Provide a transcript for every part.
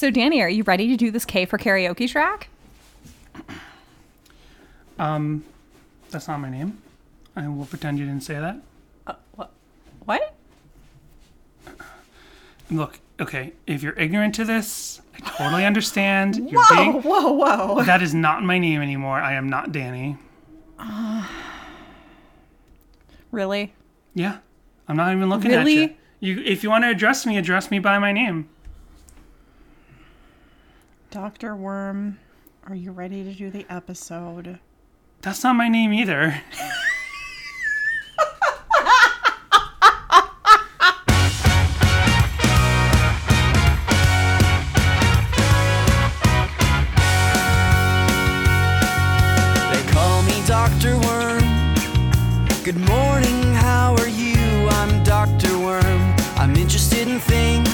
So, Danny, are you ready to do this K for karaoke track? Um, that's not my name. I will pretend you didn't say that. Uh, what? What? Look, okay, if you're ignorant to this, I totally understand. You're Whoa, being whoa, whoa. that is not my name anymore. I am not Danny. Really? Yeah. I'm not even looking Really? at you. You if you want to address me, address me by my name. Dr. Worm, are you ready to do the episode? That's not my name either. They call me Dr. Worm. Good morning, how are you? I'm Dr. Worm. I'm interested in things.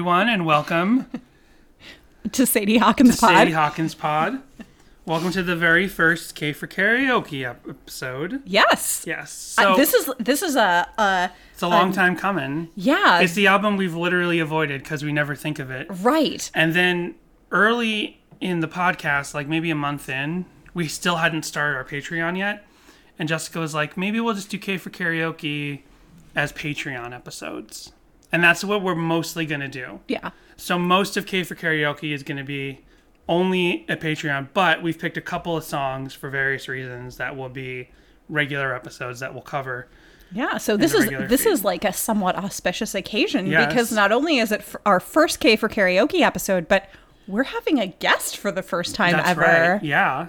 Everyone and welcome To Sadie Hawkins to pod. Sadie Hawkins Pod. Welcome to the very first K for Karaoke episode. yes. Yes. Uh, So this is this is a uh it's a long time coming. yeah It's the album we've literally avoided because we never think of it. right And then early in the podcast, like maybe a month in, we still hadn't started our Patreon yet. And Jessica was like, maybe we'll just do K for Karaoke as Patreon episodes. And that's what we're mostly going to do. yeah So most of K for Karaoke is going to be only a Patreon, but we've picked a couple of songs for various reasons that will be regular episodes that we'll cover. yeah. So this is this feed. is like a somewhat auspicious occasion Yes. because not only is it f- our first K for karaoke episode, but we're having a guest for the first time That's ever. right. Yeah.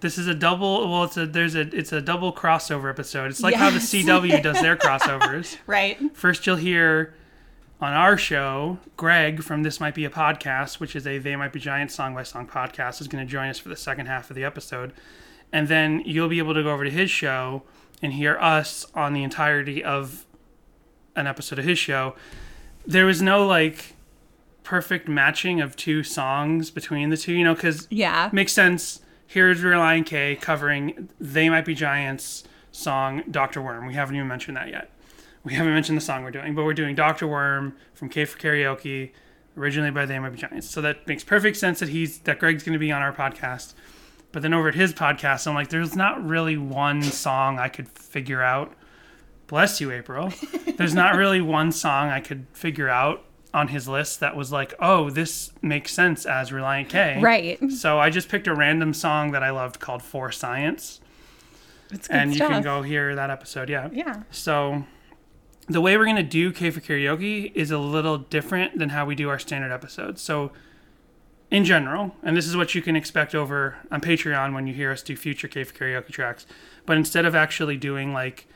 This is a double well it's a there's a it's a double crossover episode. It's like how the CW does their crossovers. Right. First you'll hear on our show, Greg from This Might Be a Podcast, which is a They Might Be Giants song by song podcast, is going to join us for the second half of the episode. And then you'll be able to go over to his show and hear us on the entirety of an episode of his show. There was no like perfect matching of two songs between the two, you know, because Yeah. makes sense. Here's Relient K covering They Might Be Giants song Dr. Worm. We haven't even mentioned that yet. We haven't mentioned the song we're doing, but we're doing Dr. Worm from K for Karaoke, originally by the Be Giants. So that makes perfect sense that he's that Greg's going to be on our podcast. But then over at his podcast, I'm like, there's not really one song I could figure out. Bless you, April. There's not really one song I could figure out on his list that was like, oh, this makes sense as Relient K. Right. So I just picked a random song that I loved called For Science. It's good and stuff. you can go hear that episode. Yeah. Yeah. So the way we're going to do K for Karaoke is a little different than how we do our standard episodes. So in general, and this is what you can expect over on Patreon when you hear us do future K for Karaoke tracks, but instead of actually doing like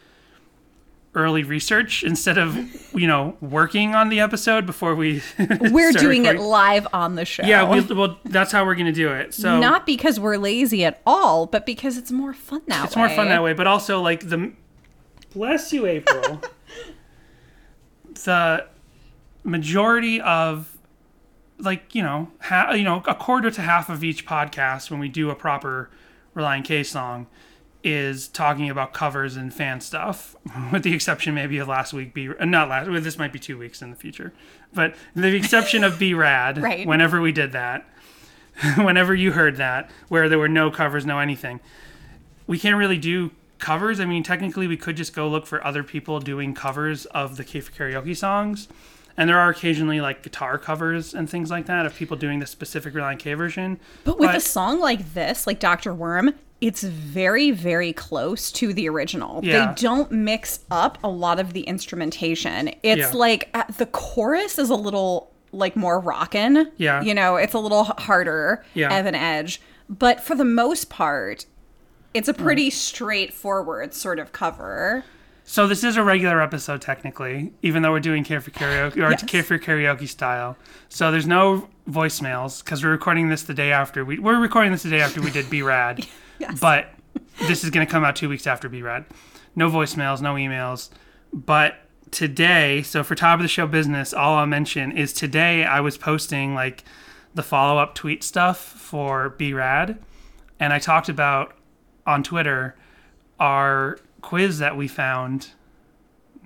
early research, instead of, you know, working on the episode before we We're doing it live on the show. Yeah, we, well, that's how we're going to do it. So not because we're lazy at all, but because it's more fun that it's way. more fun that way but also like the bless you april the majority of like you know ha- you know a quarter to half of each podcast when we do a proper Relient K song is talking about covers and fan stuff with the exception maybe of last week be uh, not last well, this might be two weeks in the future but the exception of B Rad Right. whenever we did that whenever you heard that where there were no covers no anything we can't really do covers. I mean, technically, we could just go look for other people doing covers of the K for Karaoke songs. And there are occasionally like guitar covers and things like that of people doing the specific Relient K version. But with a song like this, like Dr. Worm, it's very, very close to the original. Yeah. They don't mix up a lot of the instrumentation. It's Yeah. like uh, the chorus is a little like more rockin'. Yeah. You know, it's a little harder Yeah. of an edge. But for the most part, it's Mm. a pretty straightforward sort of cover. So this is a regular episode technically, even though we're doing K for Karaoke or Yes. K for Karaoke style. So there's no voicemails because we're recording this the day after we we're recording this the day after we did B Rad. Yes. But this is going to come out two weeks after B Rad. No voicemails, no emails. But today, so for top of the show business, all I'll mention is today I was posting like the follow up tweet stuff for B Rad, and I talked about on Twitter our quiz that we found.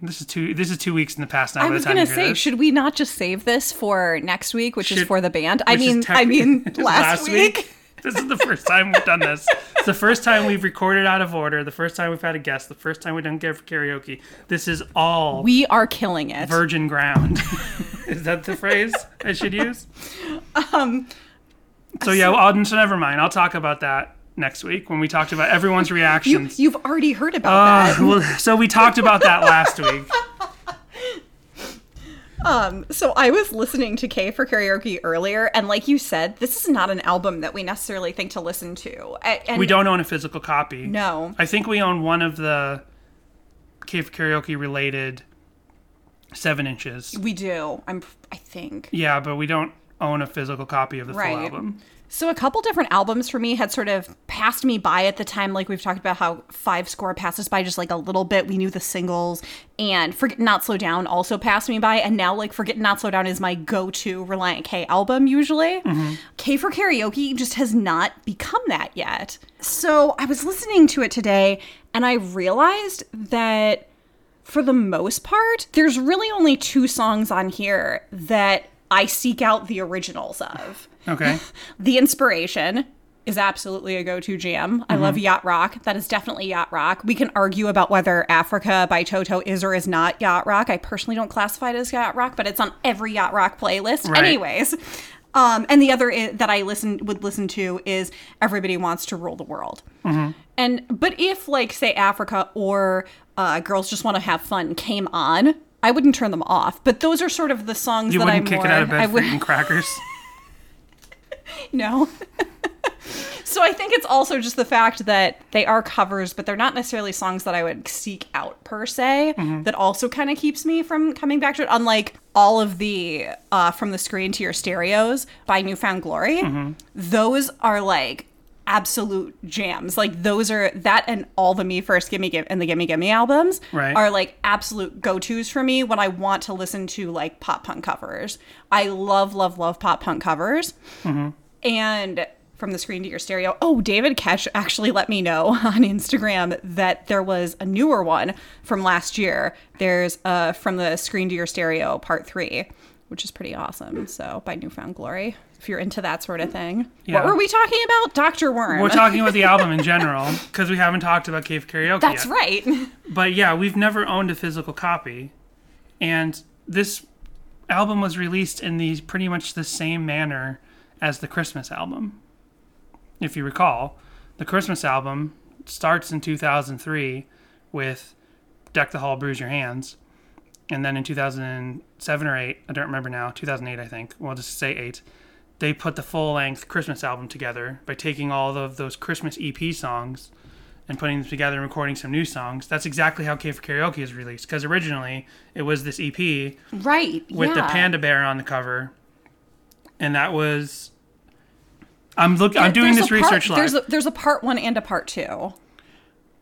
This is two. This is two weeks in the past now. I was gonna say, this. should we not just save this for next week, which is for the band? I mean, tech- I mean, last, week. This is the first time we've done this. It's the first time we've recorded out of order. The first time we've had a guest. The first time we've done for karaoke. This is all We are killing it. virgin ground. is that the phrase I should use? Um. So yeah, well, so never mind. I'll talk about that next week when we talked about everyone's you, reactions. you've already heard about Uh, that. well, so we talked about that last week. Um, so I was listening to K for karaoke earlier, and like you said, this is not an album that we necessarily think to listen to. And We don't own a physical copy. No. I think we own one of the K for Karaoke related seven inches. We do. I'm. I think. Yeah, but we don't own a physical copy of the Right. full album. So a couple different albums for me had sort of passed me by at the time. Like we've talked about how Five Score passes by just like a little bit. We knew the singles, and Forget Not Slow Down also passed me by. And now like Forget Not Slow Down is my go-to Relient K album usually. Mm-hmm. K for Karaoke just has not become that yet. So I was listening to it today, and I realized that for the most part, there's really only two songs on here that I seek out the originals of. Okay. The Inspiration is absolutely a go-to jam. I love yacht rock. That is definitely yacht rock. We can argue about whether Africa by Toto is or is not yacht rock. I personally don't classify it as yacht rock, but it's on every yacht rock playlist. Right. Anyways, um, and the other i- that I listen would listen to is Everybody Wants to Rule the World. And but if like say Africa or uh, Girls Just Want to Have Fun came on. I wouldn't turn them off, but those are sort of the songs You that wouldn't I'm kick more. it out of bed I for would, eating crackers. no. so I think it's also just the fact that they are covers, but they're not necessarily songs that I would seek out per se. That also kind of keeps me from coming back to it. Unlike all of the uh, from the screen to your stereos by New Found Glory, those are like absolute jams. Like those are that and all the Me First Gimme Gimme and the Gimme Gimme albums Right. are like absolute go-tos for me when I want to listen to like pop punk covers. I love love love pop punk covers. And from the screen to your stereo. Oh, David Ketch actually let me know on Instagram that there was a newer one from last year. There's uh from the screen to your stereo part 3, which is pretty awesome. So, by New Found Glory. If you're into that sort of thing. Yeah. What were we talking about? Dr. Worm. We're talking about the album in general because we haven't talked about Cave Karaoke That's yet. right. But yeah, we've never owned a physical copy, and this album was released in the pretty much the same manner as the Christmas album. If you recall, the Christmas album starts in 2003 with "Deck the Hall, Bruise Your Hands," and then in 2007 or 8, I don't remember now, 2008 I think. We'll just say 8. They put the full-length Christmas album together by taking all of those Christmas EP songs and putting them together and recording some new songs. That's exactly how K for Karaoke is released. Because originally it was this EP right. with the panda bear on the cover, and that was. I'm look. I'm doing this part- research live. There's a, there's a part 1 and a part 2.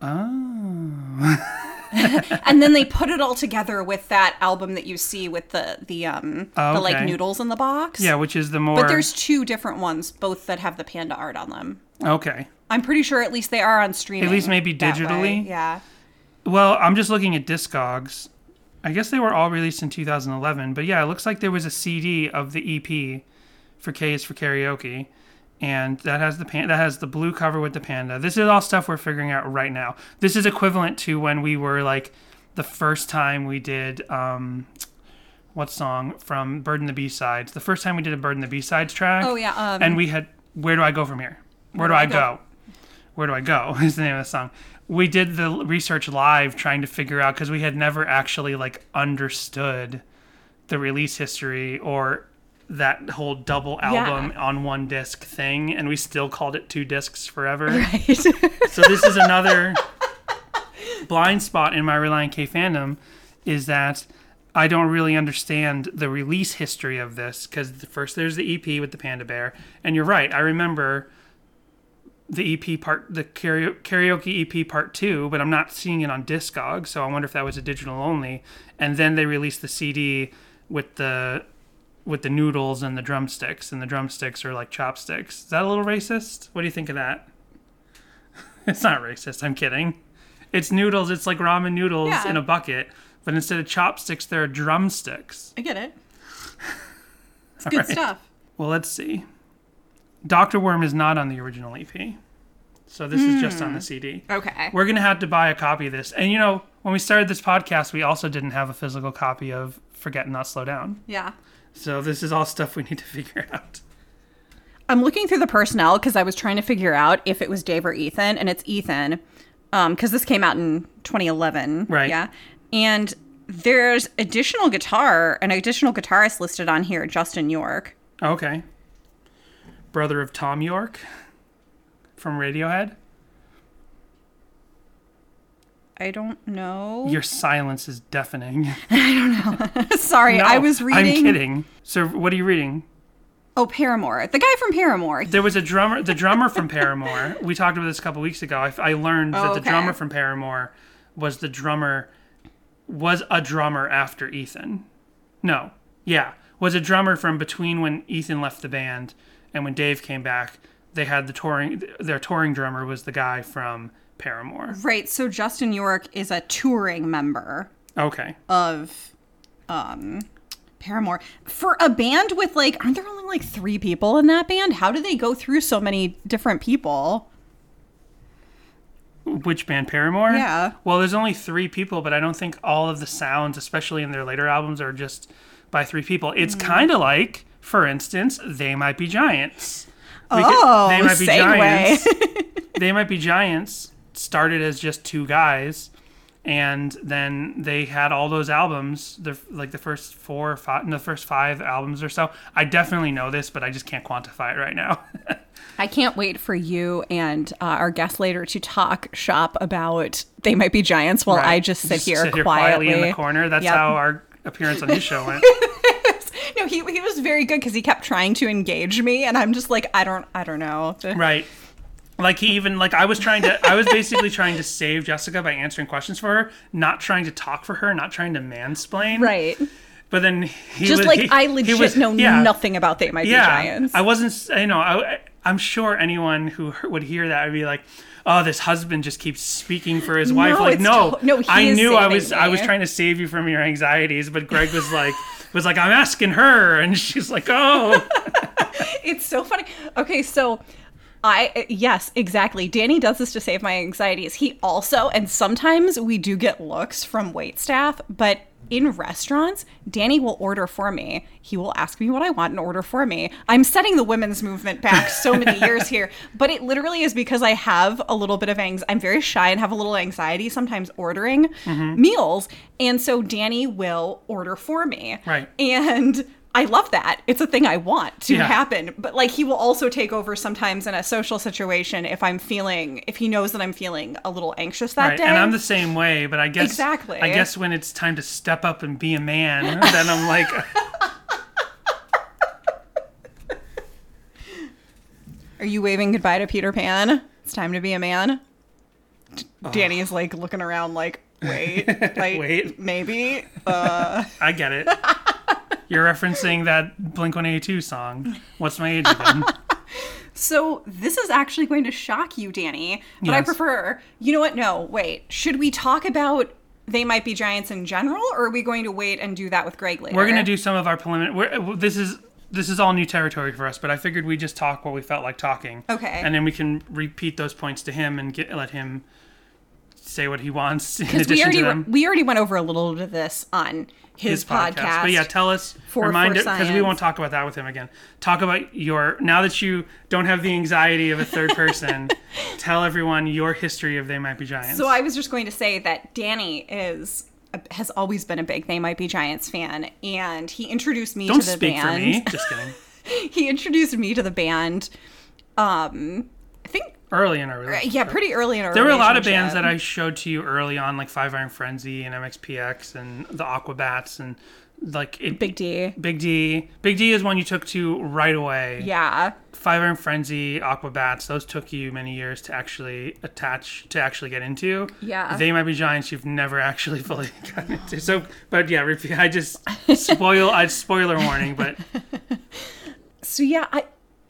Oh. and then they put it all together with that album that you see with the the um Oh, the like noodles in the box. yeah, which is the more. But there's two different ones, both that have the panda art on them. okay. I'm pretty sure at least they are on streaming. At least maybe digitally? Yeah. Well, I'm just looking at Discogs. I guess they were all released in 2011, but yeah, it looks like there was a CD of the EP for K is for Karaoke, and that has the pan- that has the blue cover with the panda. This is all stuff we're figuring out right now. This is equivalent to when we were like the first time we did um, what song from Bird and the B sides? The first time we did a Bird and the B sides track. Oh, yeah, um, and we had where do I go from here? Where, do I go? Where do I go? Is the name of the song. We did the research live trying to figure out because we had never actually like understood the release history or that whole double album on one disc thing, and we still called it two discs forever. so this is another blind spot in my Relient K fandom is that I don't really understand the release history of this because first there's the EP with the panda bear, and you're right. I remember the EP part, the karaoke, karaoke EP part two, but I'm not seeing it on Discog, so I wonder if that was a digital only. And then they released the CD with the with the noodles and the drumsticks, and the drumsticks are like chopsticks. Is that a little racist? What do you think of that? it's not racist. I'm kidding. It's noodles. It's like ramen noodles Yeah. in a bucket, but instead of chopsticks, there are drumsticks. I get it. It's good right. stuff. Well, let's see. Doctor Worm is not on the original EP, so this is just on the hmm. CD. Okay. We're gonna have to buy a copy of this. And you know, when we started this podcast, we also didn't have a physical copy of Forget Not Slow Down. yeah. So this is all stuff we need to figure out. I'm looking through the personnel because I was trying to figure out if it was Dave or Ethan, and it's Ethan, um, because this came out in 2011. Right. Yeah. And there's additional guitar, an additional guitarist listed on here, Justin York. Okay. Brother of Thom Yorke from Radiohead. I don't know. Your silence is deafening. I don't know. Sorry, No, I was reading. I'm kidding. So what are you reading? Oh, Paramore. The guy from Paramore. There was a drummer, the drummer from Paramore. We talked about this a couple weeks ago. I, I learned that Oh, the okay. drummer from Paramore was the drummer, was a drummer after Ethan. No, yeah, was a drummer from between when Ethan left the band and when Dave came back. They had the touring, their touring drummer was the guy from Paramore. Right. So Justin York is a touring member Okay. of um Paramore. For a band with like aren't there only like 3 people in that band? How do they go through so many different people? Which band, Paramore? Yeah. Well, there's only three people, but I don't think all of the sounds, especially in their later albums, are just by three people. It's Hmm. kind of like, for instance, They Might Be Giants. We Oh, They Might Be segue. Giants. they Might Be Giants started as just two guys, and then they had all those albums, the like the first four or five, the first five albums or so. I definitely know this, but I just can't quantify it right now. I can't wait for you and uh, our guest later to talk shop about they might be giants while I Right. just sit here quietly. quietly in the corner. That's Yep. how our appearance on his show went. No, he, he was very good because he kept trying to engage me, and I'm just like, I don't, I don't know. Right. Like he even like I was trying to I was basically trying to save Jessica by answering questions for her, not trying to talk for her, not trying to mansplain. Right. But then he Just was, like he- I legit was- know yeah, nothing about they might Yeah, be giants. I wasn't. You know, I, I'm sure anyone who would hear that would be like, "Oh, this husband just keeps speaking for his wife." No, Like, no, no, I knew I was. I was trying to save you from your anxieties, but Greg was like, was like, "I'm asking her," and she's like, "Oh." it's so funny. Okay, so I yes, exactly. Danny does this to save my anxieties. He also, and sometimes we do get looks from wait staff, but in restaurants, Danny will order for me. He will ask me what I want and order for me. I'm setting the women's movement back so many years here, but it literally is because I have a little bit of anxiety. I'm very shy and have a little anxiety sometimes ordering mm-hmm. meals, and so Danny will order for me. Right. And I love that. It's a thing I want to Yeah. happen. But like he will also take over sometimes in a social situation if I'm feeling if he knows that I'm feeling a little anxious that Right, day. and I'm the same way, but I guess Exactly. I guess when it's time to step up and be a man, then I'm like, Are you waving goodbye to Peter Pan? It's time to be a man. D- Danny is like looking around like, wait, like, Wait. maybe. Uh, I get it. You're referencing that Blink 182 song. What's my age again? so this is actually going to shock you, Danny. But I prefer. You know what? No, wait. Should we talk about they might be giants in general, or are we going to wait and do that with Greg later? We're gonna do some of our preliminary. Uh, this is this is all new territory for us, but I figured we just talk what we felt like talking. Okay. And then we can repeat those points to him and get let him say what he wants in because we already to them. we already went over a little bit of this on his, podcast. But yeah, tell us, For- remind it, because we won't talk about that with him again. Talk about your, now that you don't have the anxiety of a third person, tell everyone your history of They Might Be Giants. so I was just going to say that Danny is has always been a big They Might Be Giants fan, and he introduced me don't to the speak band. for me. Just kidding. He introduced me to the band. Um, I think Early in our uh, relationship. yeah, pretty early in our. There were a lot of bands that I showed to you early on, like Five Iron Frenzy and MXPX and the Aquabats and like it, Big D. Big D. Big D is one you took to right away. Yeah. Five Iron Frenzy, Aquabats, those took you many years to actually attach, to actually get into. Yeah. They Might Be Giants, you've never actually fully gotten into. So, but yeah, I just spoil, I spoiler warning, but So yeah, I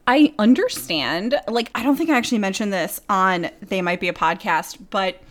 I understand. Like I don't think I actually mentioned this on They Might Be a podcast, but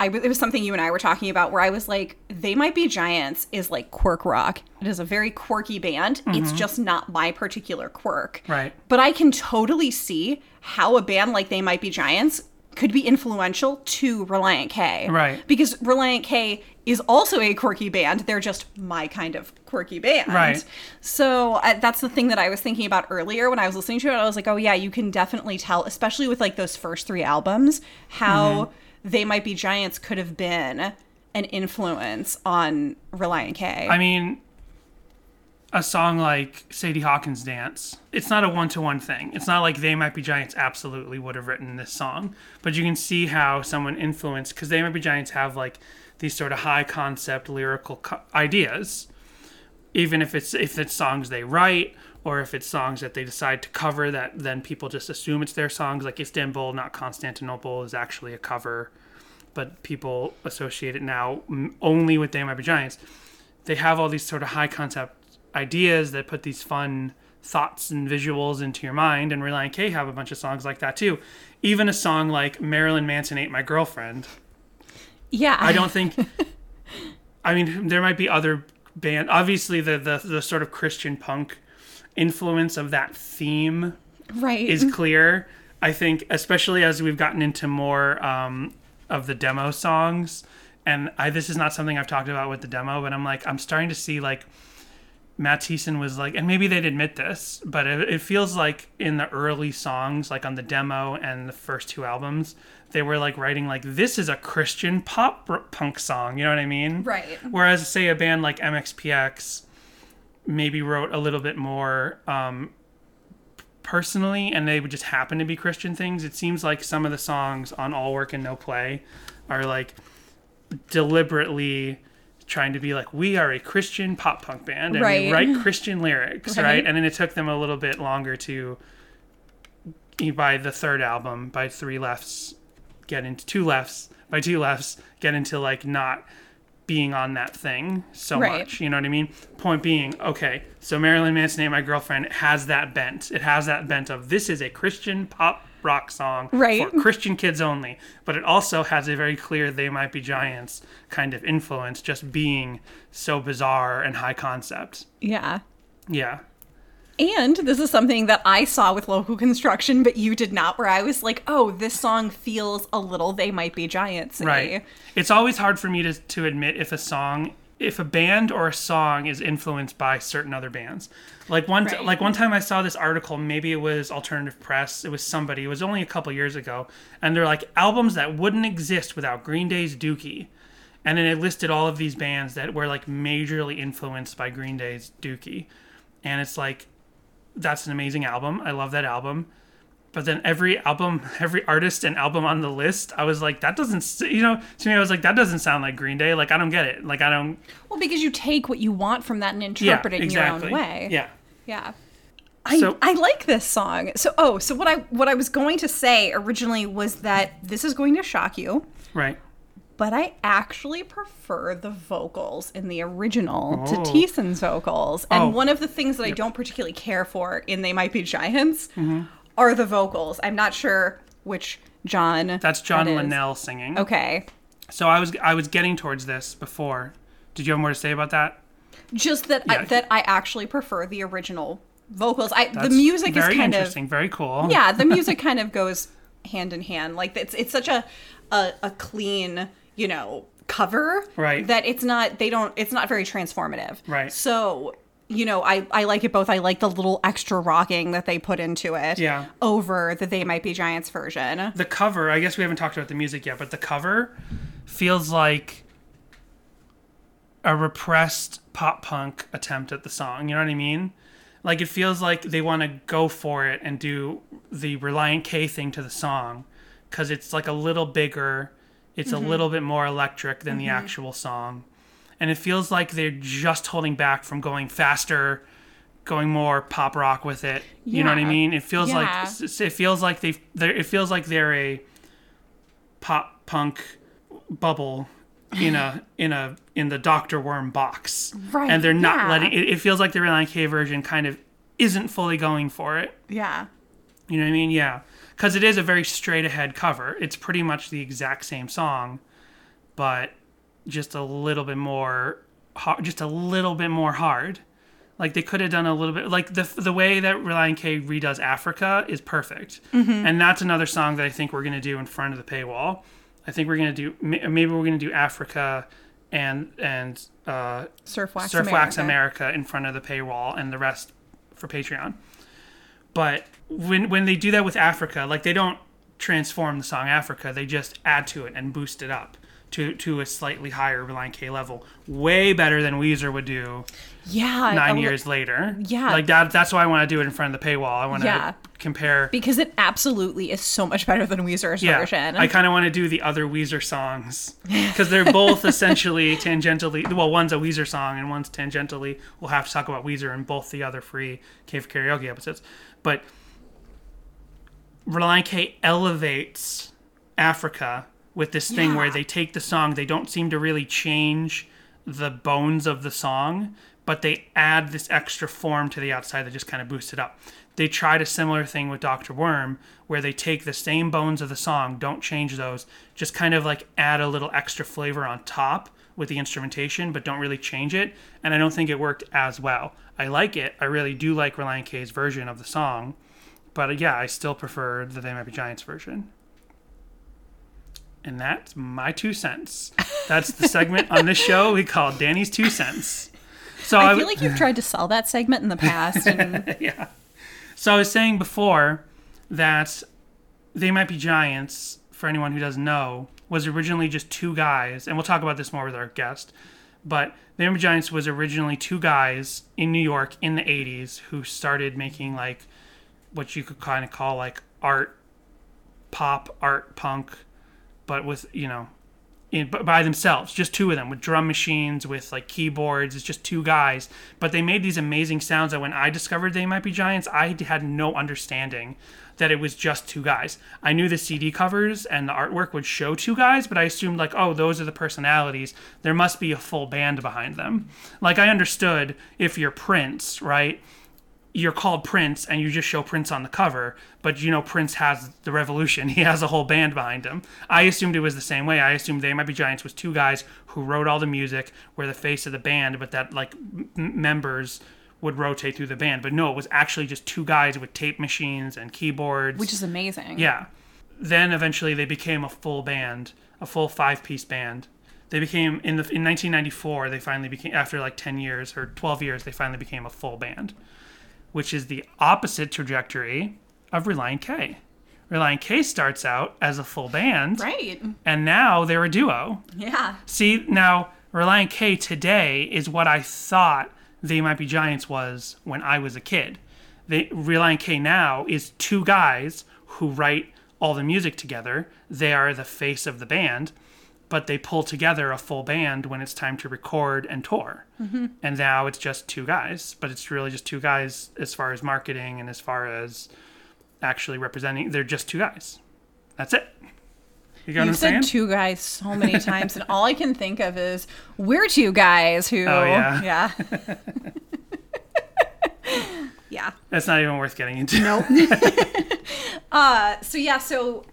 I it was something you and I were talking about where I was like, They Might Be Giants is like quirk rock. It is a very quirky band. It's mm-hmm. just not my particular quirk. Right. But I can totally see how a band like They Might Be Giants could be influential to Relient K. Right. Because Relient K is also a quirky band. They're just my kind of quirky band. Right. So uh, that's the thing that I was thinking about earlier when I was listening to it. I was like, oh yeah, you can definitely tell, especially with like those first three albums, how they might be giants could have been an influence on Relient K. I mean, a song like Sadie Hawkins Dance, it's not a one to one thing. It's not like They Might Be Giants absolutely would have written this song, but you can see how someone influenced, because They Might Be Giants have like these sort of high concept lyrical co- ideas, even if it's if it's songs they write or if it's songs that they decide to cover that then people just assume it's their songs like Istanbul not Constantinople is actually a cover but people associate it now only with They Might Be Giants they have all these sort of high concept ideas that put these fun thoughts and visuals into your mind and Relient K have a bunch of songs like that too even a song like Marilyn Manson ate my girlfriend yeah. I don't think. I mean, there might be other band. Obviously, the, the the sort of Christian punk influence of that theme right. is clear. I think, especially as we've gotten into more um, of the demo songs, and I this is not something I've talked about with the demo, but I'm like, I'm starting to see like Matt Thiessen was like, and maybe they'd admit this, but it, it feels like in the early songs, like on the demo and the first two albums, they were like writing like this is a Christian pop punk song. You know what I mean? Right. Whereas say a band like MXPX maybe wrote a little bit more um, personally, and they would just happen to be Christian things. It seems like some of the songs on All Work and No Play are like deliberately trying to be like we are a Christian pop punk band and we write Christian lyrics, right. Right. And then it took them a little bit longer to by the third album, by three lefts, get into two lefts, by two lefts, get into like not being on that thing so Right. much. You know what I mean? Point being, okay, so Marilyn Manson and my girlfriend has that bent. It has that bent of this is a Christian pop rock song Right. for Christian kids only, but it also has a very clear they might be giants kind of influence, just being so bizarre and high concept. yeah. Yeah. And this is something that I saw with local construction, but you did not, where I was like, oh, this song feels a little They Might Be Giants. Right. It's always hard for me to, to admit if a song, if a band or a song is influenced by certain other bands. Like one, t- Right. like one time I saw this article. Maybe it was Alternative Press. It was somebody. It was only a couple years ago, and they're like albums that wouldn't exist without Green Day's Dookie. And then it listed all of these bands that were like majorly influenced by Green Day's Dookie. And it's like, that's an amazing album. I love that album but then every album every artist and album on the list i was like that doesn't you know to me i was like that doesn't sound like green day like i don't get it like i don't Well, because you take what you want from that and yeah interpret it in exactly your own way. yeah Yeah. I, So- I like this song. So oh, so what I what I was going to say originally was that this is going to shock you, right but I actually prefer the vocals in the original to Oh. Thiessen's vocals. And Oh. one of the things that I don't particularly care for in They Might Be Giants Mm-hmm. are the vocals. I'm not sure which John. that's john that is. linnell singing Okay. so i was i was getting towards this before did you have more to say about that Just that I, that I actually prefer the original vocals. I the That's music is very kind of very cool yeah the music kind of goes hand in hand like it's it's such a a, a clean you know cover Right. that it's not they don't it's not very transformative Right. so you know i i like it both i like the little extra rocking that they put into it Yeah. over the they might be giants version the cover i guess we haven't talked about the music yet but the cover feels like a repressed pop punk attempt at the song you know what i mean like it feels like they want to go for it and do the relient k thing to the song because it's like a little bigger it's a mm-hmm. little bit more electric than the mm-hmm. actual song and it feels like they're just holding back from going faster, going more pop rock with it. You know what I mean? It feels Yeah. like it feels like they they're it feels like they're a pop punk bubble in a in a in the Doctor Worm box, Right, And they're not yeah. letting. It, it feels like the Relient K version kind of isn't fully going for it. Yeah. You know what I mean? Yeah. Because it is a very straight ahead cover. It's pretty much the exact same song, but just a little bit more, hard, just a little bit more hard. Like they could have done a little bit, like the the way that Relient K redoes Africa is perfect, mm-hmm. and that's another song that I think we're gonna do in front of the paywall. I think we're gonna do maybe we're gonna do Africa and and uh, Surf Wax Surf America. Wax America in front of the paywall and the rest for Patreon. But when when they do that with Africa, like they don't transform the song Africa, they just add to it and boost it up to to a slightly higher Relient K level. Way better than Weezer would do Yeah. nine li- years later. yeah. Like that that's why I want to do it in front of the paywall. I want to Yeah. compare Because it absolutely is so much better than Weezer's yeah, version. I kind of want to do the other Weezer songs because they're both essentially tangentially. Well, one's a Weezer song and one's tangentially. We'll have to talk about Weezer in both the other free Cave Karaoke episodes. But Relient K elevates Africa with this thing where they take the song, they don't seem to really change the bones of the song, but they add this extra form to the outside that just kind of boosts it up. They tried a similar thing with Dr. Worm, where they take the same bones of the song, don't change those, just kind of like add a little extra flavor on top with the instrumentation, but don't really change it. And I don't think it worked as well. I like it. I really do like Relient K's version of the song. But uh, yeah, I still prefer the They Might Be Giants version. And that's my two cents. That's the segment on this show we call Danny's Two Cents. So I I feel like you've tried to sell that segment in the past. And yeah. So I was saying before that They Might Be Giants, for anyone who doesn't know, was originally just two guys, and we'll talk about this more with our guest. But the Might Giants was originally two guys in New York in the 80s who started making like what you could kind of call like art, pop, art, punk, but with, you know, in, by themselves, just two of them with drum machines, with like keyboards. It's just two guys, but they made these amazing sounds that when I discovered they might be giants, I had no understanding that it was just two guys. I knew the CD covers and the artwork would show two guys, but I assumed like, oh, those are the personalities. There must be a full band behind them. Like I understood if you're Prince, right? You're called Prince and you just show Prince on the cover, but you know Prince has the revolution. He has a whole band behind him. I assumed it was the same way. I assumed They Might Be Giants was two guys who wrote all the music, were the face of the band, but that like m- members would rotate through the band. But no, it was actually just two guys with tape machines and keyboards. which is amazing. Yeah. Then eventually they became a full band, a full five-piece band. They became in the in 1994. They finally became after like 10 years or 12 years. They finally became a full band, which is the opposite trajectory of Relient K. Relient K starts out as a full band, Right. and now they're a duo. Yeah. See, now Relient K today is what I thought They Might Be Giants was when I was a kid. They, Relient K now is two guys who write all the music together. They are the face of the band, but they pull together a full band when it's time to record and tour. And now it's just two guys, but it's really just two guys as far as marketing and as far as actually representing. They're just two guys. That's it. You get what I'm You've said two guys so many times, and all I can think of is we're two guys who. Oh, yeah. Yeah. yeah. That's not even worth getting into. Nope. uh, so yeah, so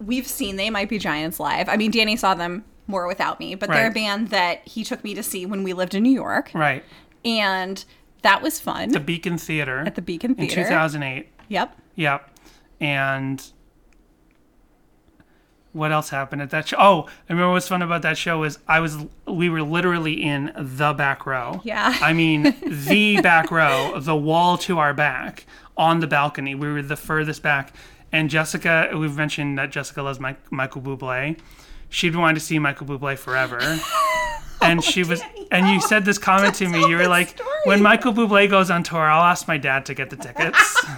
we've seen They Might Be Giants live. I mean, Danny saw them more without me, but they're a band that he took me to see when we lived in New York, Right. and that was fun. The Beacon Theater. At the Beacon Theater. in 2008. Yep. Yep. And what else happened at that show? Oh, I remember what's fun about that show was I was we were literally in the back row. Yeah. I mean the back row, the wall to our back on the balcony. We were the furthest back. And Jessica, we've mentioned that Jessica loves Mike, Michael Bublé. She'd wanted to see Michael Bublé forever. And she was, and you said this comment to me. You were like, story. "When Michael Bublé goes on tour, I'll ask my dad to get the tickets."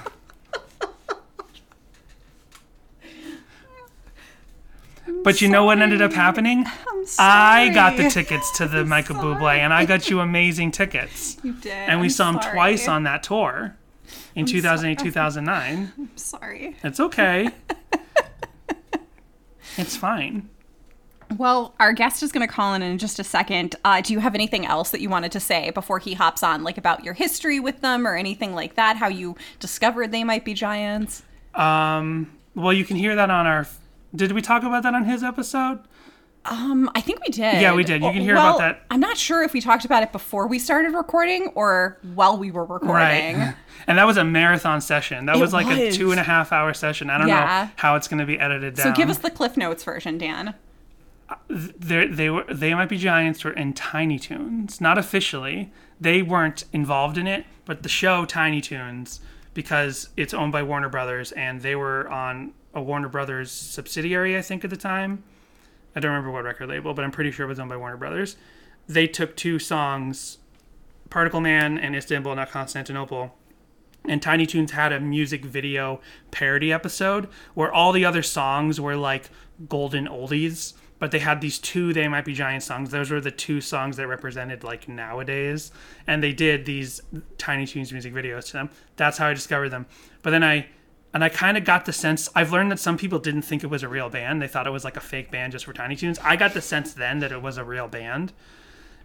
But you know what ended up happening? I got the tickets to the Michael Bublé, and I got you amazing tickets. You did. And we I'm saw him sorry. twice on that tour in 2008, 2009. I'm Sorry. It's okay. it's fine. Well, our guest is going to call in in just a second. Uh, do you have anything else that you wanted to say before he hops on, like about your history with them or anything like that? How you discovered they might be giants? Um, well, you can hear that on our. Did we talk about that on his episode? Um, I think we did. Yeah, we did. You can hear well, about that. I'm not sure if we talked about it before we started recording or while we were recording. Right. And that was a marathon session. That It was like a two and a half hour session. I don't Yeah. know how it's going to be edited down. So give us the Cliff Notes version, Dan. They're, they were they might be giants were in Tiny Toons, not officially. They weren't involved in it, but the show Tiny Toons, because it's owned by Warner Brothers, and they were on a Warner Brothers subsidiary, I think, at the time. I don't remember what record label, but I'm pretty sure it was owned by Warner Brothers. They took two songs, Particle Man and Istanbul, not Constantinople, and Tiny Toons had a music video parody episode where all the other songs were like golden oldies, but they had these two They Might Be Giant songs. Those were the two songs that represented like nowadays, and they did these Tiny Toons music videos to them. That's how I discovered them. But then I and I kind of got the sense I've learned that some people didn't think it was a real band. They thought it was like a fake band just for Tiny Toons. I got the sense then that it was a real band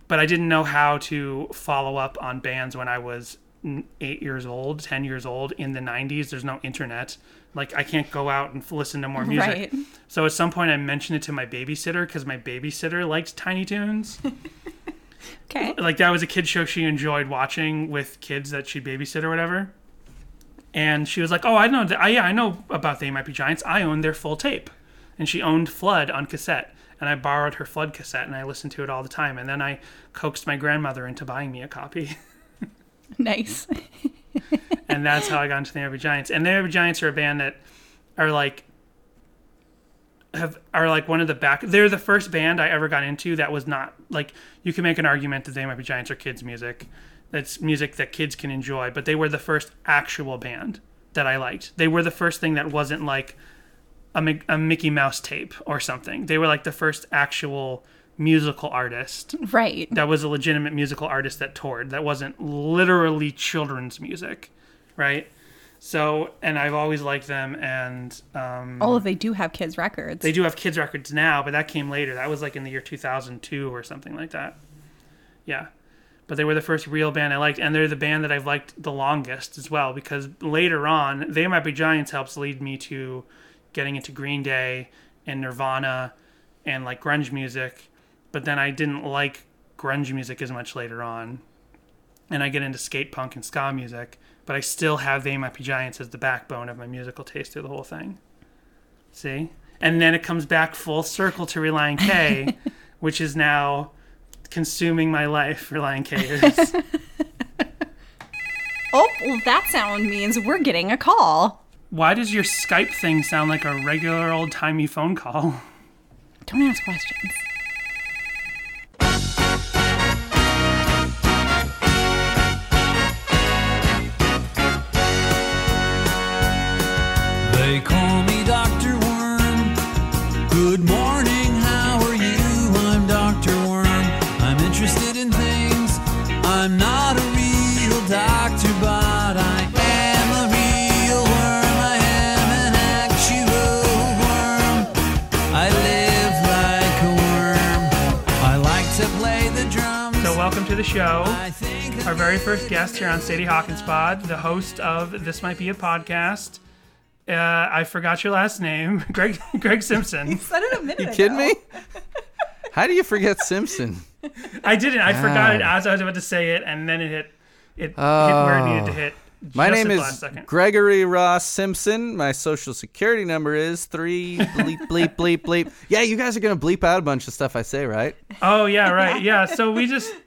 but I didn't know how to follow up on bands when I was eight years old, 10 years old in the 90s. There's no internet. Like, I can't go out and listen to more music. Right. So at some point, I mentioned it to my babysitter because my babysitter liked Tiny Toons. Okay. like, that was a kid show she enjoyed watching with kids that she babysit or whatever. And she was like, "Oh, I know. I, yeah, I know about They Might Be Giants. I own their full tape." And she owned Flood on cassette, and I borrowed her Flood cassette, and I listened to it all the time. And then I coaxed my grandmother into buying me a copy, Nice. and that's how I got into the Might Giants. And the Might Giants are a band that are like have are like one of the back. They're the first band I ever got into that was not like you can make an argument that They Might Be Giants are kids music. That's music that kids can enjoy, but they were the first actual band that I liked. They were the first thing that wasn't like a, a Mickey Mouse tape or something. They were like the first actual musical artist Right. that was a legitimate musical artist that toured. That wasn't literally children's music, right? So, and I've always liked them, and um, All they do have kids' records. they do have kids records now, but that came later. That was like in the year 2002 or something like that. Yeah. But they were the first real band I liked, and they're the band that I've liked the longest as well because later on, They Might Be Giants helps lead me to getting into Green Day and Nirvana and like grunge music. But then I didn't like grunge music as much later on. And I get into skate punk and ska music, but I still have They Might Be Giants as the backbone of my musical taste through the whole thing. See? And then it comes back full circle to Relient K, which is now consuming my life. Relient K is. oh, well, that sound means we're getting a call. Why does your Skype thing sound like a regular old timey phone call? Don't ask questions. They call me to the show. Our very first guest here on Sadie Hawkins Pod, the host of This Might Be a Podcast. Uh, I forgot your last name, Greg Greg Simpson. Said it a minute You kidding me? How do you forget Simpson? I didn't. I forgot it as I was about to say it, and then it hit. It hit where it needed to hit. My just name is. Gregory Ross Simpson. My social security number is three bleep bleep bleep bleep. Yeah, you guys are gonna bleep out a bunch of stuff I say, right? Oh yeah, right. Yeah. So we just you were asking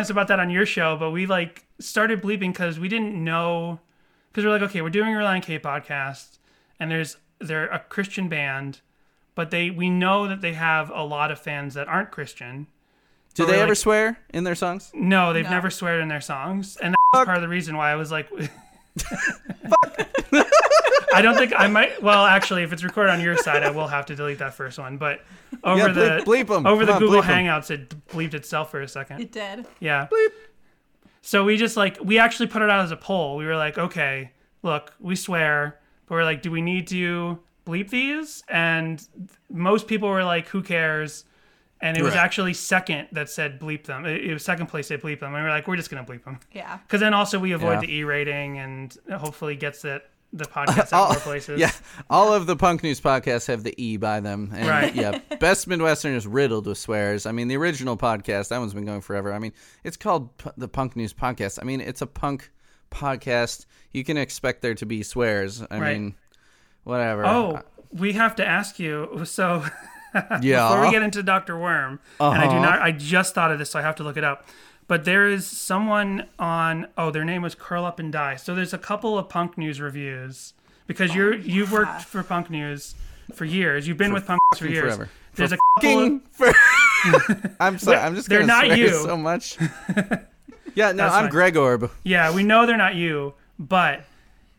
us about that on your show, but we like started bleeping because we didn't know because we're like, okay, we're doing a Relient K podcast, and there's they're a Christian band, but they we know that they have a lot of fans that aren't Christian. Do they ever like- swear in their songs? No, they've never sweared in their songs, and that's part of the reason why I was like, I don't think I might. Well, actually, if it's recorded on your side, I will have to delete that first one. But over Yeah, bleep- the bleep 'em. over the on, Google bleep 'em. Hangouts, it bleeped itself for a second. It did. Yeah. So we just like we actually put it out as a poll. We were like, okay, look, we swear, but we're like, do we need to bleep these? And most people were like, who cares? And it was actually second that said bleep them. It it was second place that bleep them. And we are like, we're just gonna bleep them. Yeah. Because then also we avoid Yeah. the E rating and hopefully gets it the podcast out more places. Yeah, all of the Punk News podcasts have the E by them. And Right. Yeah, Best Midwestern is riddled with swears. I mean, the original podcast, that one's been going forever. I mean, it's called P- the Punk News Podcast. I mean, it's a punk podcast. You can expect there to be swears. I Right. mean, whatever. Oh, we have to ask you. So yeah. before we get into Doctor Worm, and I do Uh-huh. not. I just thought of this, so I have to look it up. But there is someone on. Oh, their name was Curl Up and Die. So there's a couple of Punk News reviews because you're you've worked for Punk News for years. You've been with Punk News for years. forever. There's a couple. Of, Fucking for- I'm sorry. I'm just they're not swear you. so much. yeah, no, That's I'm fine. Greg Orb. yeah, we know they're not you, but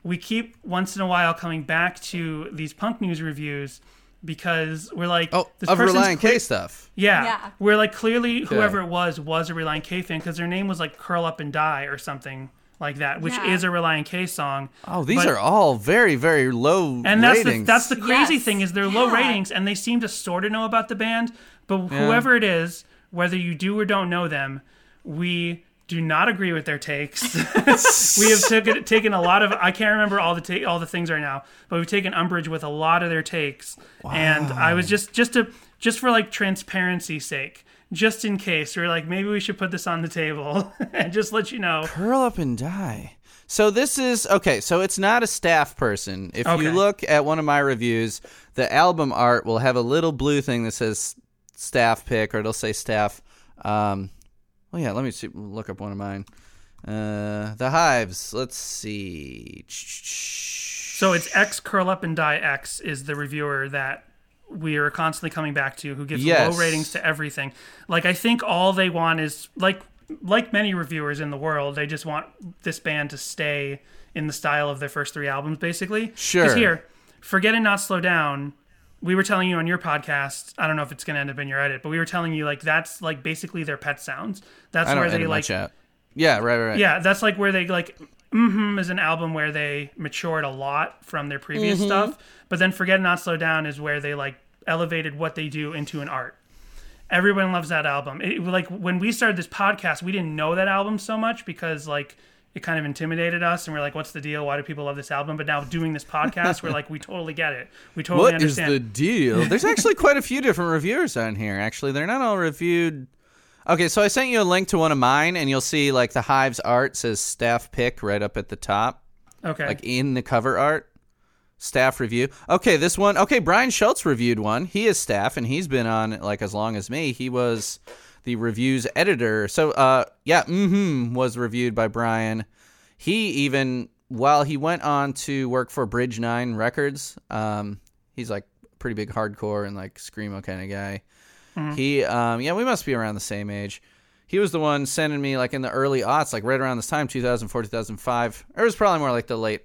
we keep once in a while coming back to these Punk News reviews because we're like, Oh, this of person's Relient cle- K stuff. Yeah. yeah, we're like clearly whoever it was was a Relient K fan because their name was like Curl Up and Die or something like that, which Yeah. is a Relient K song. Oh, these But- are all very, very low And that's the that's the crazy Yes. thing is they're low ratings and they seem to sort of know about the band, but whoever it is, whether you do or don't know them, we do not agree with their takes. we have taken taken a lot of I can't remember all the ta- all the things right now, but we've taken umbrage with a lot of their takes. Wow. And I was just just to just for like transparency's sake, just in case, we are like maybe we should put this on the table and just let you know. curl up and die. So this is okay. So it's not a staff person. If Okay. you look at one of my reviews, the album art will have a little blue thing that says staff pick, or it'll say staff. Um, well, yeah. Let me see. Look up one of mine. Uh, the Hives. Let's see. So it's X curl up and die X is the reviewer that we are constantly coming back to who gives Yes. low ratings to everything. Like I think all they want is like like many reviewers in the world, they just want this band to stay in the style of their first three albums basically. Sure. Because here, Forget and Not Slow Down, we were telling you on your podcast, I don't know if it's going to end up in your edit, but we were telling you like that's like basically their pet sounds. That's where they like. Yeah, right, right, right. yeah, that's like where they like mm hmm is an album where they matured a lot from their previous Mm-hmm. stuff, but then Forget Not Slow Down is where they like elevated what they do into an art. Everyone loves that album. It, like when we started this podcast, we didn't know that album so much because like it kind of intimidated us, and we're like, "What's the deal? Why do people love this album?" But now doing this podcast, we're like, "We totally get it. We totally What is understand." the deal? There's actually quite a few different reviewers on here. Actually, they're not all reviewed. Okay, so I sent you a link to one of mine, and you'll see like the Hives art says staff pick right up at the top, okay, like in the cover art. Staff review. Okay, this one. Okay, Brian Schultz reviewed one. He is staff, and he's been on like as long as me. He was the reviews editor. So, uh, yeah, mm-hmm, was reviewed by Brian. He even while he went on to work for Bridge Nine Records, um, he's like pretty big hardcore and like screamo kind of guy. He, um, yeah, we must be around the same age. He was the one sending me like in the early aughts, like right around this time, 2004, 2005. Or it was probably more like the late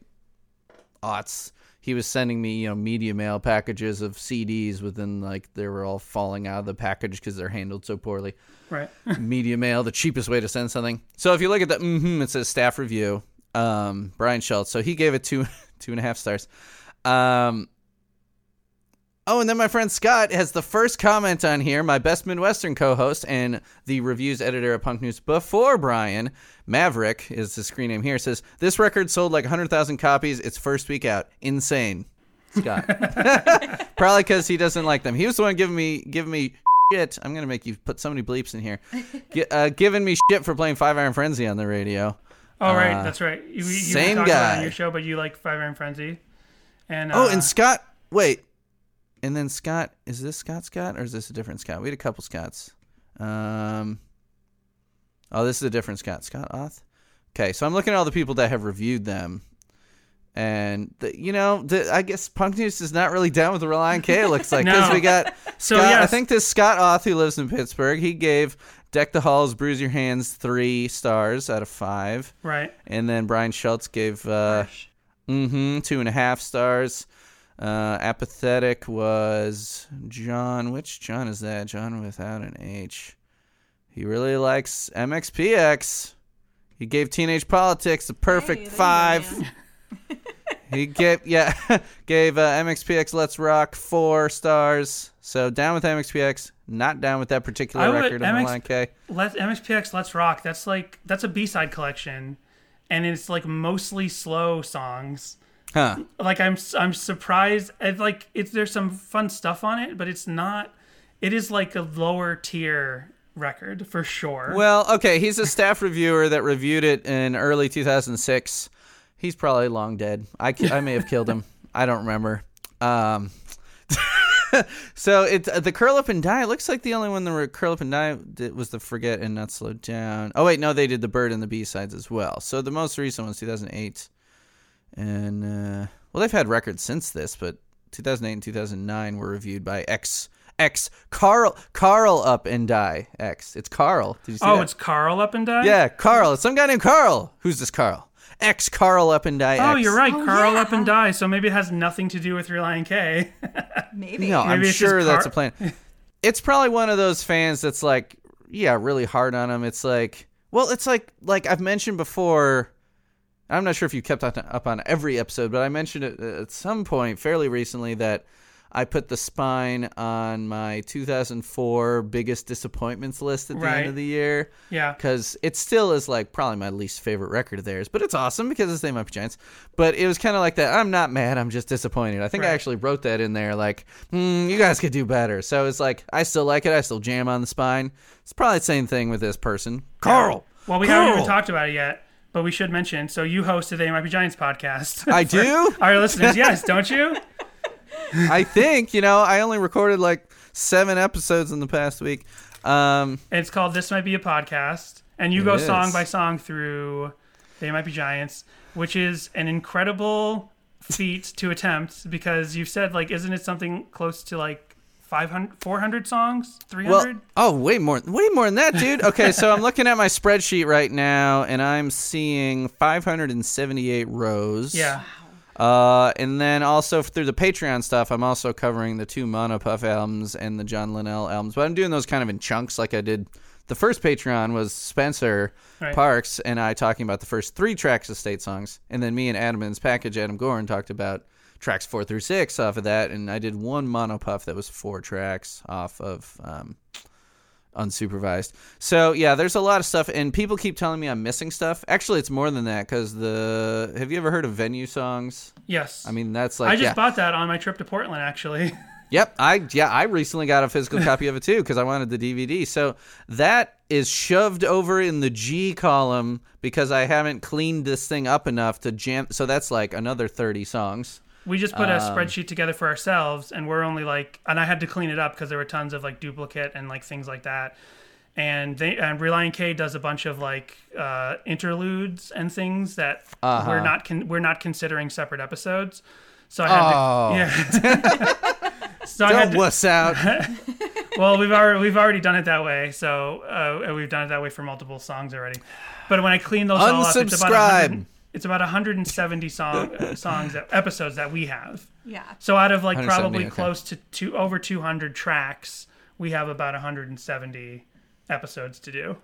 aughts. He was sending me, you know, media mail packages of CDs within like they were all falling out of the package because they're handled so poorly. right. media mail, the cheapest way to send something. So if you look at the mm-hmm, it says staff review. Um, Brian Schultz. So he gave it two two and a half stars. Um, oh, and then my friend Scott has the first comment on here. My best Midwestern co-host and the reviews editor of Punk News before Brian Maverick is the screen name here. Says this record sold like hundred thousand copies its first week out. Insane. Scott. Probably because he doesn't like them. He was the one giving me giving me shit. I'm gonna make you put so many bleeps in here. Gi- uh, giving me shit for playing Five Iron Frenzy on the radio. Oh, right, Uh, that's right. You, you same were talking about it guy. on your show, but you like Five Iron Frenzy. And Oh, uh, and Scott. Wait, and then Scott. Is this Scott Scott or is this a different Scott? We had a couple Scotts. Um. Oh, this is a different Scott. Scott Oth. Okay, so I'm looking at all the people that have reviewed them. And the, you know, the, I guess Punk News is not really down with the Relient K. It looks like because No. we got So, Scott. I think this Scott Oth who lives in Pittsburgh. He gave Deck the Halls, Bruise Your Hands three stars out of five. right. And then Brian Schultz gave uh, Mm-hmm. Two and a half stars. Uh, apathetic was John. Which John is that? John without an H. He really likes MXPX. He gave Teenage Politics a perfect five. he gave yeah gave uh, MXPX Let's Rock four stars. So down with MXPX, not down with that particular I would- record of MX Line K. Let MXPX Let's Rock. That's like that's a B side collection, and it's like mostly slow songs. Huh. Like I'm I'm surprised. It's like it's there's some fun stuff on it, but it's not. It is like a lower tier record for sure. Well, okay, he's a staff reviewer that reviewed it in early 2006. He's probably long dead. I, I may have killed him. I don't remember. Um, so it the curl up and die. It looks like the only one that were curl up and die did, was the forget and not slow down. Oh wait, no, they did the bird and the B sides as well. So the most recent one's 2008, and uh, well, they've had records since this, but 2008 and 2009 were reviewed by X X Carl Carl up and die X. It's Carl. Did you see oh, that? it's Carl Up and Die. Yeah, Carl. It's some guy named Carl. Who's this Carl? X Carl up and die. Oh, X. you're right. Oh, Carl yeah. Up and Die. So maybe it has nothing to do with Relient K. Maybe. No, I'm it's sure that's Car- a plan. It's probably one of those fans that's like, yeah, really hard on him. It's like, well, it's like like I've mentioned before. I'm not sure if you kept up up on every episode, but I mentioned it uh, at some point fairly recently that I put the spine on my 2004 biggest disappointments list at the Right. end of the year. yeah. because it still is like probably my least favorite record of theirs, but it's awesome because it's They Might Be Giants. But it was kind of like that. I'm not mad. I'm just disappointed. I think I actually wrote that in there. Like, hmm, you guys could do better. So it's like I still like it. I still jam on the spine. It's probably the same thing with this person, Carl. Well, we haven't even talked about it yet, but we should mention. So you hosted They Might Be Giants podcast. I do. Our listeners, yes, don't you? I think you know. I only recorded like seven episodes in the past week. Um, It's called This Might Be a Podcast, and you go is. song by song through They Might Be Giants, which is an incredible feat to attempt because you've said like, isn't it something close to like 500, 400 songs, 300? Well, oh, way more, way more than that, dude. Okay, so I'm looking at my spreadsheet right now, and I'm seeing 578 rows. yeah. Uh, and then also through the Patreon stuff, I'm also covering the two Mono Puff albums and the John Linnell albums. But I'm doing those kind of in chunks, like I did. The first Patreon was Spencer Right. Parks and I talking about the first three tracks of State songs, and then me and Adam's package, Adam Gorin, talked about tracks four through six off of that, and I did one Mono Puff that was four tracks off of um, unsupervised. So yeah, there's a lot of stuff, and people keep telling me I'm missing stuff. Actually, it's more than that because the have you ever heard of venue songs? Yes. I mean, that's like I just yeah. bought that on my trip to Portland, actually. Yep, I yeah, I recently got a physical copy of it too because I wanted the DVD. So that is shoved over in the G column because I haven't cleaned this thing up enough to jam. So that's like another thirty songs. We just put a Um, spreadsheet together for ourselves, and we're only like, and I had to clean it up because there were tons of like duplicate and like things like that. And they and Relient K does a bunch of like uh, interludes and things that Uh-huh. we're not con- we're not considering separate episodes. So I had Oh. to yeah. so I had Don't to, wuss out. well, we've already we've already done it that way. So uh, we've done it that way for multiple songs already. But when I clean those all up, it's about Unsubscribe. 100 it's about 170 song songs episodes that we have. Yeah. So out of like probably okay. close to two, over 200 tracks, we have about 170 episodes to do.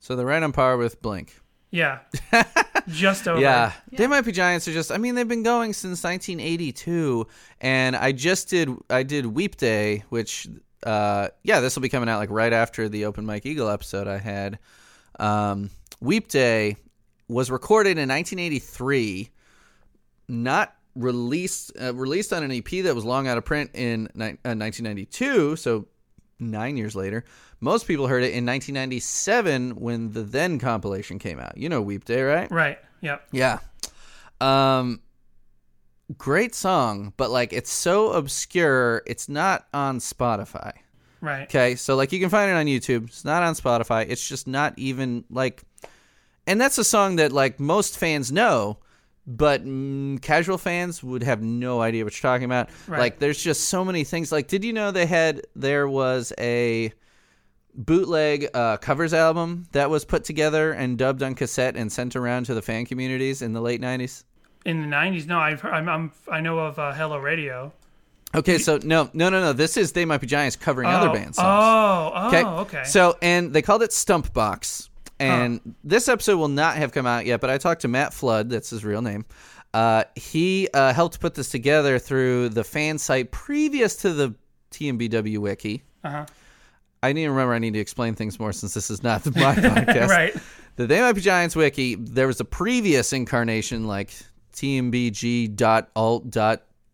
so they're right on par with Blink. Yeah, just over. Yeah. They Might Be Giants are just I mean they've been going since 1982 and I just did I did Weep Day which uh yeah this will be coming out like right after the Open Mike Eagle episode I had um Weep Day was recorded in 1983 not released uh, released on an EP that was long out of print in ni- uh, 1992 so 9 years later most people heard it in 1997 when the then compilation came out you know Weep Day right Right. Yep. yeah. Um great song, but like it's so obscure, it's not on Spotify. Right. Okay? So like you can find it on YouTube. It's not on Spotify. It's just not even like and that's a song that like most fans know, but mm, casual fans would have no idea what you're talking about. Right. Like there's just so many things. Like did you know they had there was a bootleg uh, covers album that was put together and dubbed on cassette and sent around to the fan communities in the late 90s? In the '90s, no, I've heard, I'm, I'm I know of uh, Hello Radio. Okay, so no, no, no, no. This is They Might Be Giants covering other Oh, band songs. Oh, Okay. oh, okay. So, and they called it Stump Box. And this episode will not have come out yet, but I talked to Matt Flood. That's his real name. Uh, he uh, helped put this together through the fan site previous to the TMBW wiki. Uh-huh. I need to remember. I need to explain things more since this is not my podcast. right. The They Might Be Giants wiki. There was a previous incarnation like tmbg.alt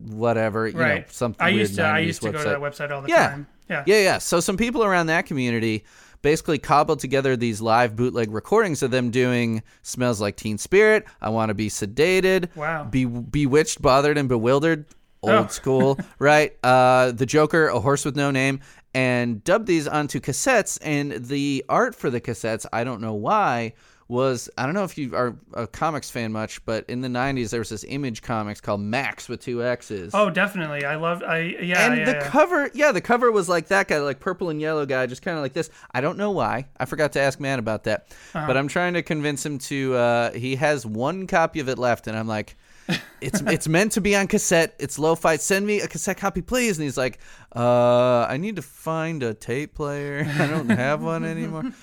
whatever. You Right. know, something. I used to I used to go to that website all the Yeah. time. Yeah. Yeah, yeah. So some people around that community basically cobbled together these live bootleg recordings of them doing "Smells Like Teen Spirit," "I Want to Be Sedated," Wow. Be- "Bewitched, Bothered, and Bewildered," old Oh. school, right? Uh, "The Joker," "A Horse with No Name," and dubbed these onto cassettes. And the art for the cassettes, I don't know why. Was I don't know if you are a comics fan much, but in the '90s there was this Image comics called Max with two X's. Oh, definitely. I loved. I yeah. And yeah, the yeah. cover, yeah, the cover was like that guy, like purple and yellow guy, just kind of like this. I don't know why. I forgot to ask Matt about that, Uh-huh. but I'm trying to convince him to. Uh, he has one copy of it left, and I'm like, it's it's meant to be on cassette. It's lo-fi. Send me a cassette copy, please. And he's like, uh, I need to find a tape player. I don't have one anymore.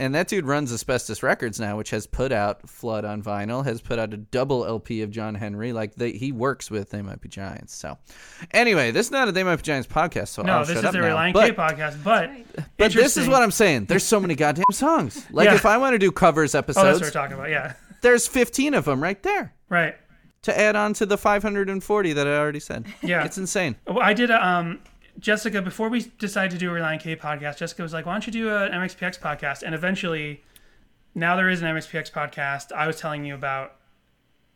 A- And that dude runs Asbestos Records now, which has put out Flood on vinyl, has put out a double LP of John Henry. Like they, he works with They Might Be Giants. So, anyway, this is not a They Might Be Giants podcast. So No, I'll this shut is up the now. Relient but, K podcast, but But this is what I'm saying. There's so many goddamn songs. Like Yeah. if I want to do covers Oh, that's episodes, what we're talking about. Yeah. there's 15 of them right there Right. to add on to the 540 that I already said. Yeah. it's insane. Well, I did a um Jessica before we decided to do a Relient K podcast. Jessica was like, "Why don't you do an MXPX podcast?" And eventually, now there is an MXPX podcast. I was telling you about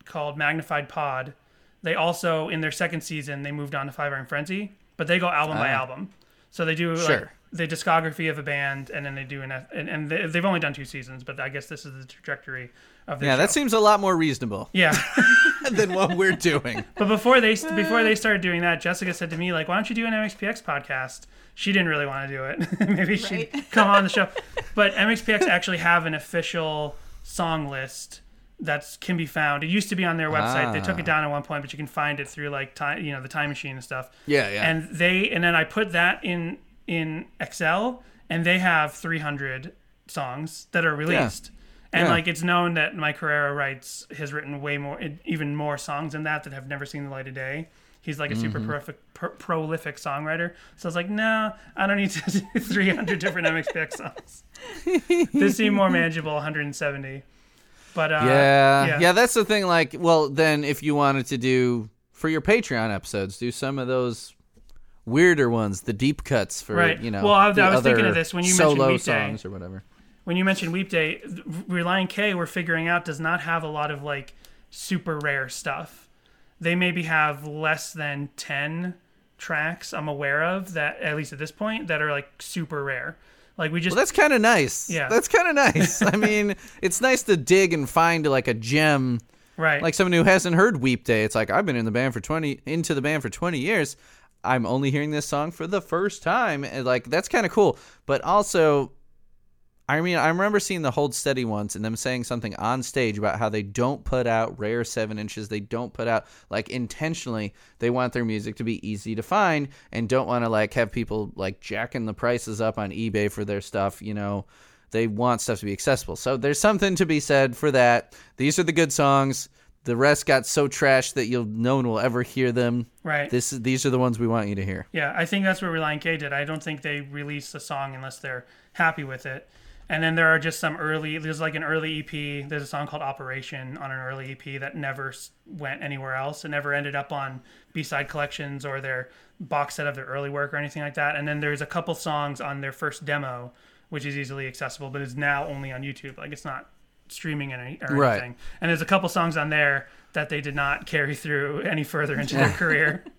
called Magnified Pod. They also in their second season they moved on to Five Iron Frenzy, but they go album by Ah. album. So they do like Sure. the discography of a band, and then they do an and, and they've only done two seasons, but I guess this is the trajectory of their Yeah, that seems a lot more reasonable yeah. than what we're doing. But before they before they started doing that, Jessica said to me like, "Why don't you do an MXPX podcast?" She didn't really want to do it. Maybe she'd come on the show. But MXPX actually have an official song list that can be found. It used to be on their website. They took it ah. down at one point, but you can find it through like time, you know, the time machine and stuff. Yeah, yeah. And they and then I put that in in Excel, and they have 300 songs that are released. And Yeah. like it's known that Mike Herrera writes has written way more, even more songs than that that have never seen the light of day. He's like a super Mm-hmm. perfect, pro- prolific songwriter. So I was like, no, I don't need to do 300 different MXPX songs. this seemed more manageable, 170. But uh, yeah, yeah, that's the thing. Like, well, then if you wanted to do for your Patreon episodes, do some of those weirder ones, the deep cuts for Right. you know. Well, I- I was thinking of this when you mentioned solo songs or whatever. When you mentioned Weekday, Relient K, we're figuring out does not have a lot of like super rare stuff. They maybe have less than ten tracks I'm aware of that, at least at this point, that are like super rare. Like we just Well, that's kind of nice. Yeah. that's kind of nice. I mean, it's nice to dig and find like a gem, right, like someone who hasn't heard Weep Day. It's like I've been in the band for twenty, into the band for twenty years. I'm only hearing this song for the first time, and like that's kind of cool. But also, I mean, I remember seeing the Hold Steady once and them saying something on stage about how they don't put out rare seven inches. They don't put out like intentionally. They want their music to be easy to find and don't want to like have people like jacking the prices up on eBay for their stuff. You know, they want stuff to be accessible. So there's something to be said for that. These are the good songs. The rest got so trashed that you'll no one will ever hear them. right. This these are the ones we want you to hear. Yeah, I think that's what Relient K did. I don't think they release a song unless they're happy with it. And then there are just some early. There's like an early EP. There's a song called Operation on an early EP that never went anywhere else. It never ended up on B-side collections or their box set of their early work or anything like that. And then there's a couple songs on their first demo, which is easily accessible, but is now only on YouTube. Like it's not streaming or Right. anything. And there's a couple songs on there that they did not carry through any further into their career.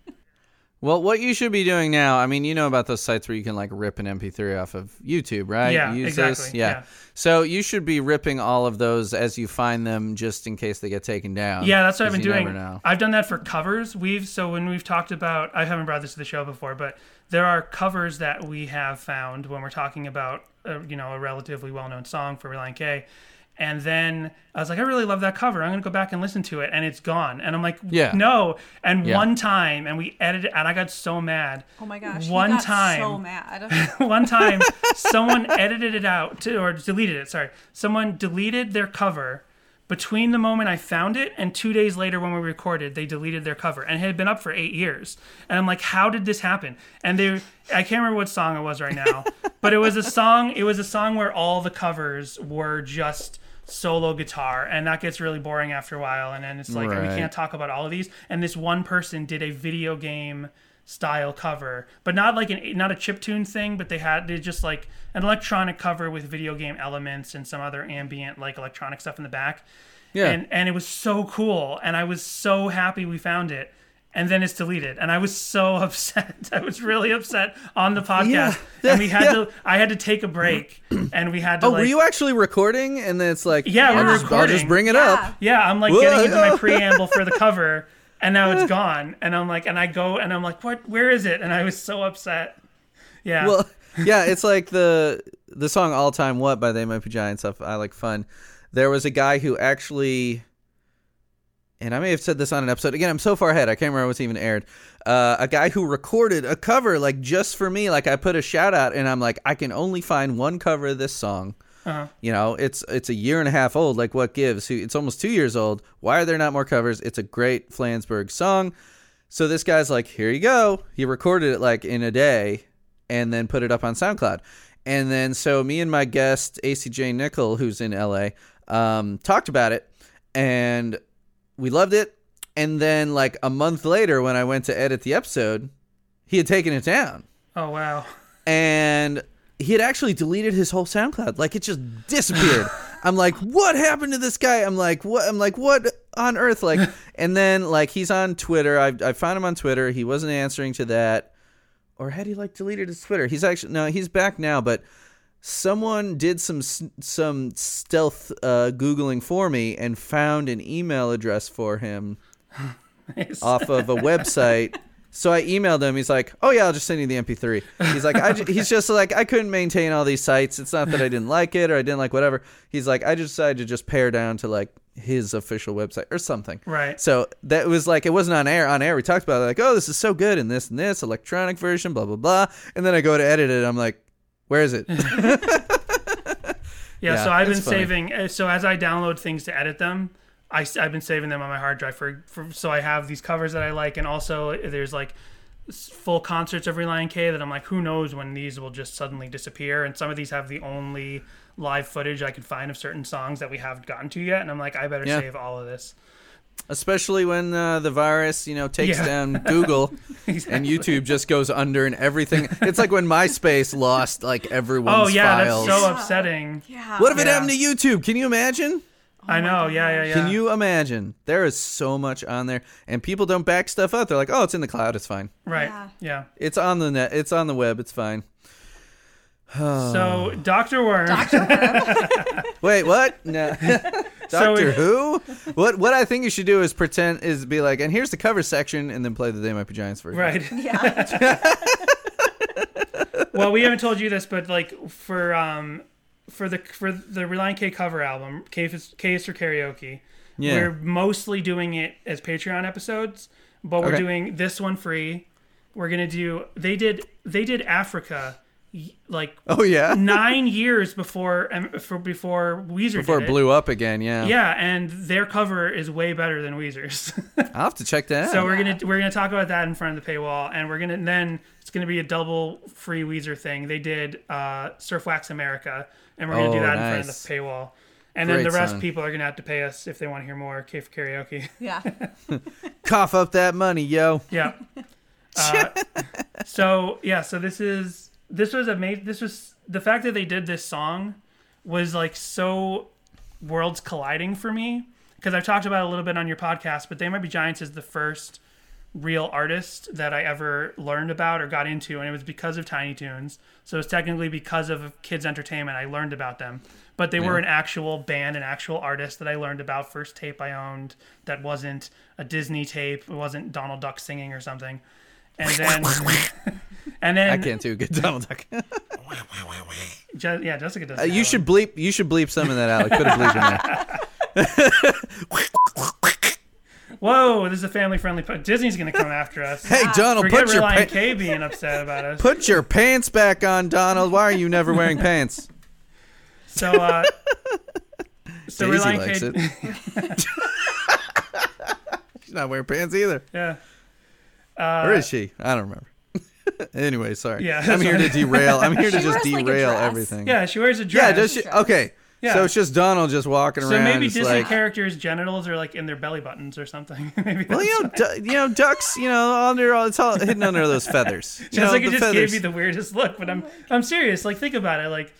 Well, what you should be doing now, I mean, you know about those sites where you can like rip an MP3 off of YouTube, right? Yeah, You exactly, Yeah. yeah. So you should be ripping all of those as you find them just in case they get taken down. Yeah, that's what I've been doing. I've done that for covers. We've so when we've talked about I haven't brought this to the show before, but there are covers that we have found when we're talking about uh, you know a relatively well-known song for Relient K, And then I was like, I really love that cover. I'm gonna go back and listen to it, and it's gone. And I'm like, Yeah. no. And Yeah. one time, and we edited, and I got so mad. Oh my gosh. One got time. So mad. one time someone edited it out to, or deleted it sorry someone deleted their cover between the moment i found it and two days later when we recorded they deleted their cover and it had been up for eight years and i'm like how did this happen and they i can't remember what song it was right now but it was a song it was a song where all the covers were just solo guitar and that gets really boring after a while and then it's like we can't talk about all of these. And this one person did a video game style cover but not like an not a chip tune thing but they had they just like an electronic cover with video game elements and some other ambient like electronic stuff in the back. Yeah. and and it was so cool and i was so happy we found it and then it's deleted and i was so upset i was really upset on the podcast Yeah. and we had Yeah. to i had to take a break and we had to oh, like were you actually recording? And then it's like, Yeah, I'll were just, I'll just bring it up. Yeah, I'm like Whoa. getting into my preamble for the cover, and now it's gone. And I'm like, and I go, and I'm like, what? Where is it? And I was so upset. Yeah. Well, yeah, it's like the the song "All Time What" by They Might Be Giants. Stuff I like fun. There was a guy who actually, and I may have said this on an episode. Again, I'm so far ahead. I can't remember what's even aired. Uh, a guy who recorded a cover like just for me. Like I put a shout out, and I'm like, I can only find one cover of this song. Uh-huh. You know, it's it's a year and a half old. Like what gives? It's almost two years old. Why are there not more covers? It's a great Flansburgh song. So this guy's like, here you go. He recorded it like in a day and then put it up on SoundCloud. And then so me and my guest ACJ Nickel, who's in LA, um, talked about it and we loved it. And then like a month later, when I went to edit the episode, he had taken it down oh wow. and he had actually deleted his whole SoundCloud. Like it just disappeared. I'm like, what happened to this guy? I'm like, what? I'm like, what on earth? Like, and then like he's on Twitter. I I found him on Twitter. He wasn't answering to that, or had he like deleted his Twitter? He's actually no, he's back now. But someone did some some stealth uh, googling for me and found an email address for him Nice. off of a website. So I emailed him. He's like, "Oh yeah, I'll just send you the MP3." He's like, I ju- "He's just like I couldn't maintain all these sites. It's not that I didn't like it or I didn't like whatever." He's like, "I just decided to just pare down to like his official website or something." Right. So that was like it wasn't on air. On air, we talked about it, like, "Oh, this is so good," and this and this electronic version, blah blah blah. And then I go to edit it. I'm like, "Where is it?" Yeah, Yeah, so I've been funny. saving. uh, So as I download things to edit them, I, have been saving them on my hard drive for, for. So I have these covers that I like, and also there's like full concerts of Relient K that I'm like, who knows when these will just suddenly disappear. And some of these have the only live footage I can find of certain songs that we haven't gotten to yet. And I'm like, I better Yeah. save all of this. Especially when uh, the virus, you know, takes Yeah. down Google and YouTube just goes under and everything. It's like when MySpace lost like everyone's Oh yeah, files. that's so upsetting. Yeah. what if it happened to YouTube? Can you imagine? I know. Yeah, yeah, yeah. Can you imagine? There is so much on there, and people don't back stuff up. They're like, "Oh, it's in the cloud. It's fine. Right. Yeah. Yeah. It's on the net. It's on the web. It's fine." So Doctor Worm. Wait, what? No. So Doctor it- Who? What? What I think you should do is pretend is be like, and here's the cover section, and then play the They Might Be Giants version. Right. Yeah. well, we haven't told you this, but like for um for the for the Relient K cover album, K is, K is for karaoke. Yeah. We're mostly doing it as Patreon episodes, but we're Okay. doing this one free. We're gonna do. They did. They did Africa, y- like Oh yeah. nine years before um, for before Weezer Before did it blew up again. Yeah. Yeah, and their cover is way better than Weezer's. I'll have to check that. So out. we're gonna we're gonna talk about that in front of the paywall, and we're gonna then it's gonna be a double free Weezer thing. They did uh, Surf Wax America, and we're gonna do Oh, that in front of the paywall. And then the rest song. people are gonna have to pay us if they want to hear more K for karaoke. Yeah. cough up that money, yo. yeah. Uh, so yeah, so this is this was amazing. This was the fact that they did this song was like so worlds colliding for me because I've talked about it a little bit on your podcast, but They Might Be Giants is the first real artist that I ever learned about or got into, and it was because of Tiny Toons. So it's technically because of kids' entertainment I learned about them. But they were an actual band, an actual artist that I learned about. First tape I owned that wasn't a Disney tape. It wasn't Donald Duck singing or something. And then, and then I can't do a good Donald Duck. Je- yeah, Jessica does. Uh, you should bleep. You should bleep some of that out. Like, put a bleep in there. Whoa, this is a family-friendly. Po- Disney's gonna come after us. Hey, Donald, Forget put your Relient pa- K being upset about us. put your pants back on, Donald. Why are you never wearing pants? So, uh, so Daisy Relient likes K. it. She's not wearing pants either. Yeah. or is she? I don't remember. Anyway, sorry. Yeah, I'm here to derail. I'm here to just wears, like, a derail dress. everything. Yeah, she wears a Yeah, dress. does she? Okay. Yeah. So it's just Donald just walking around. So around. maybe it's Disney like, characters' genitals are like in their belly buttons or something. maybe well, you know, du- you know, ducks. You know, under all it's all hidden under those feathers. You know, Jessica the just feathers. gave me the weirdest look, but I'm I'm serious. Like think about it. Like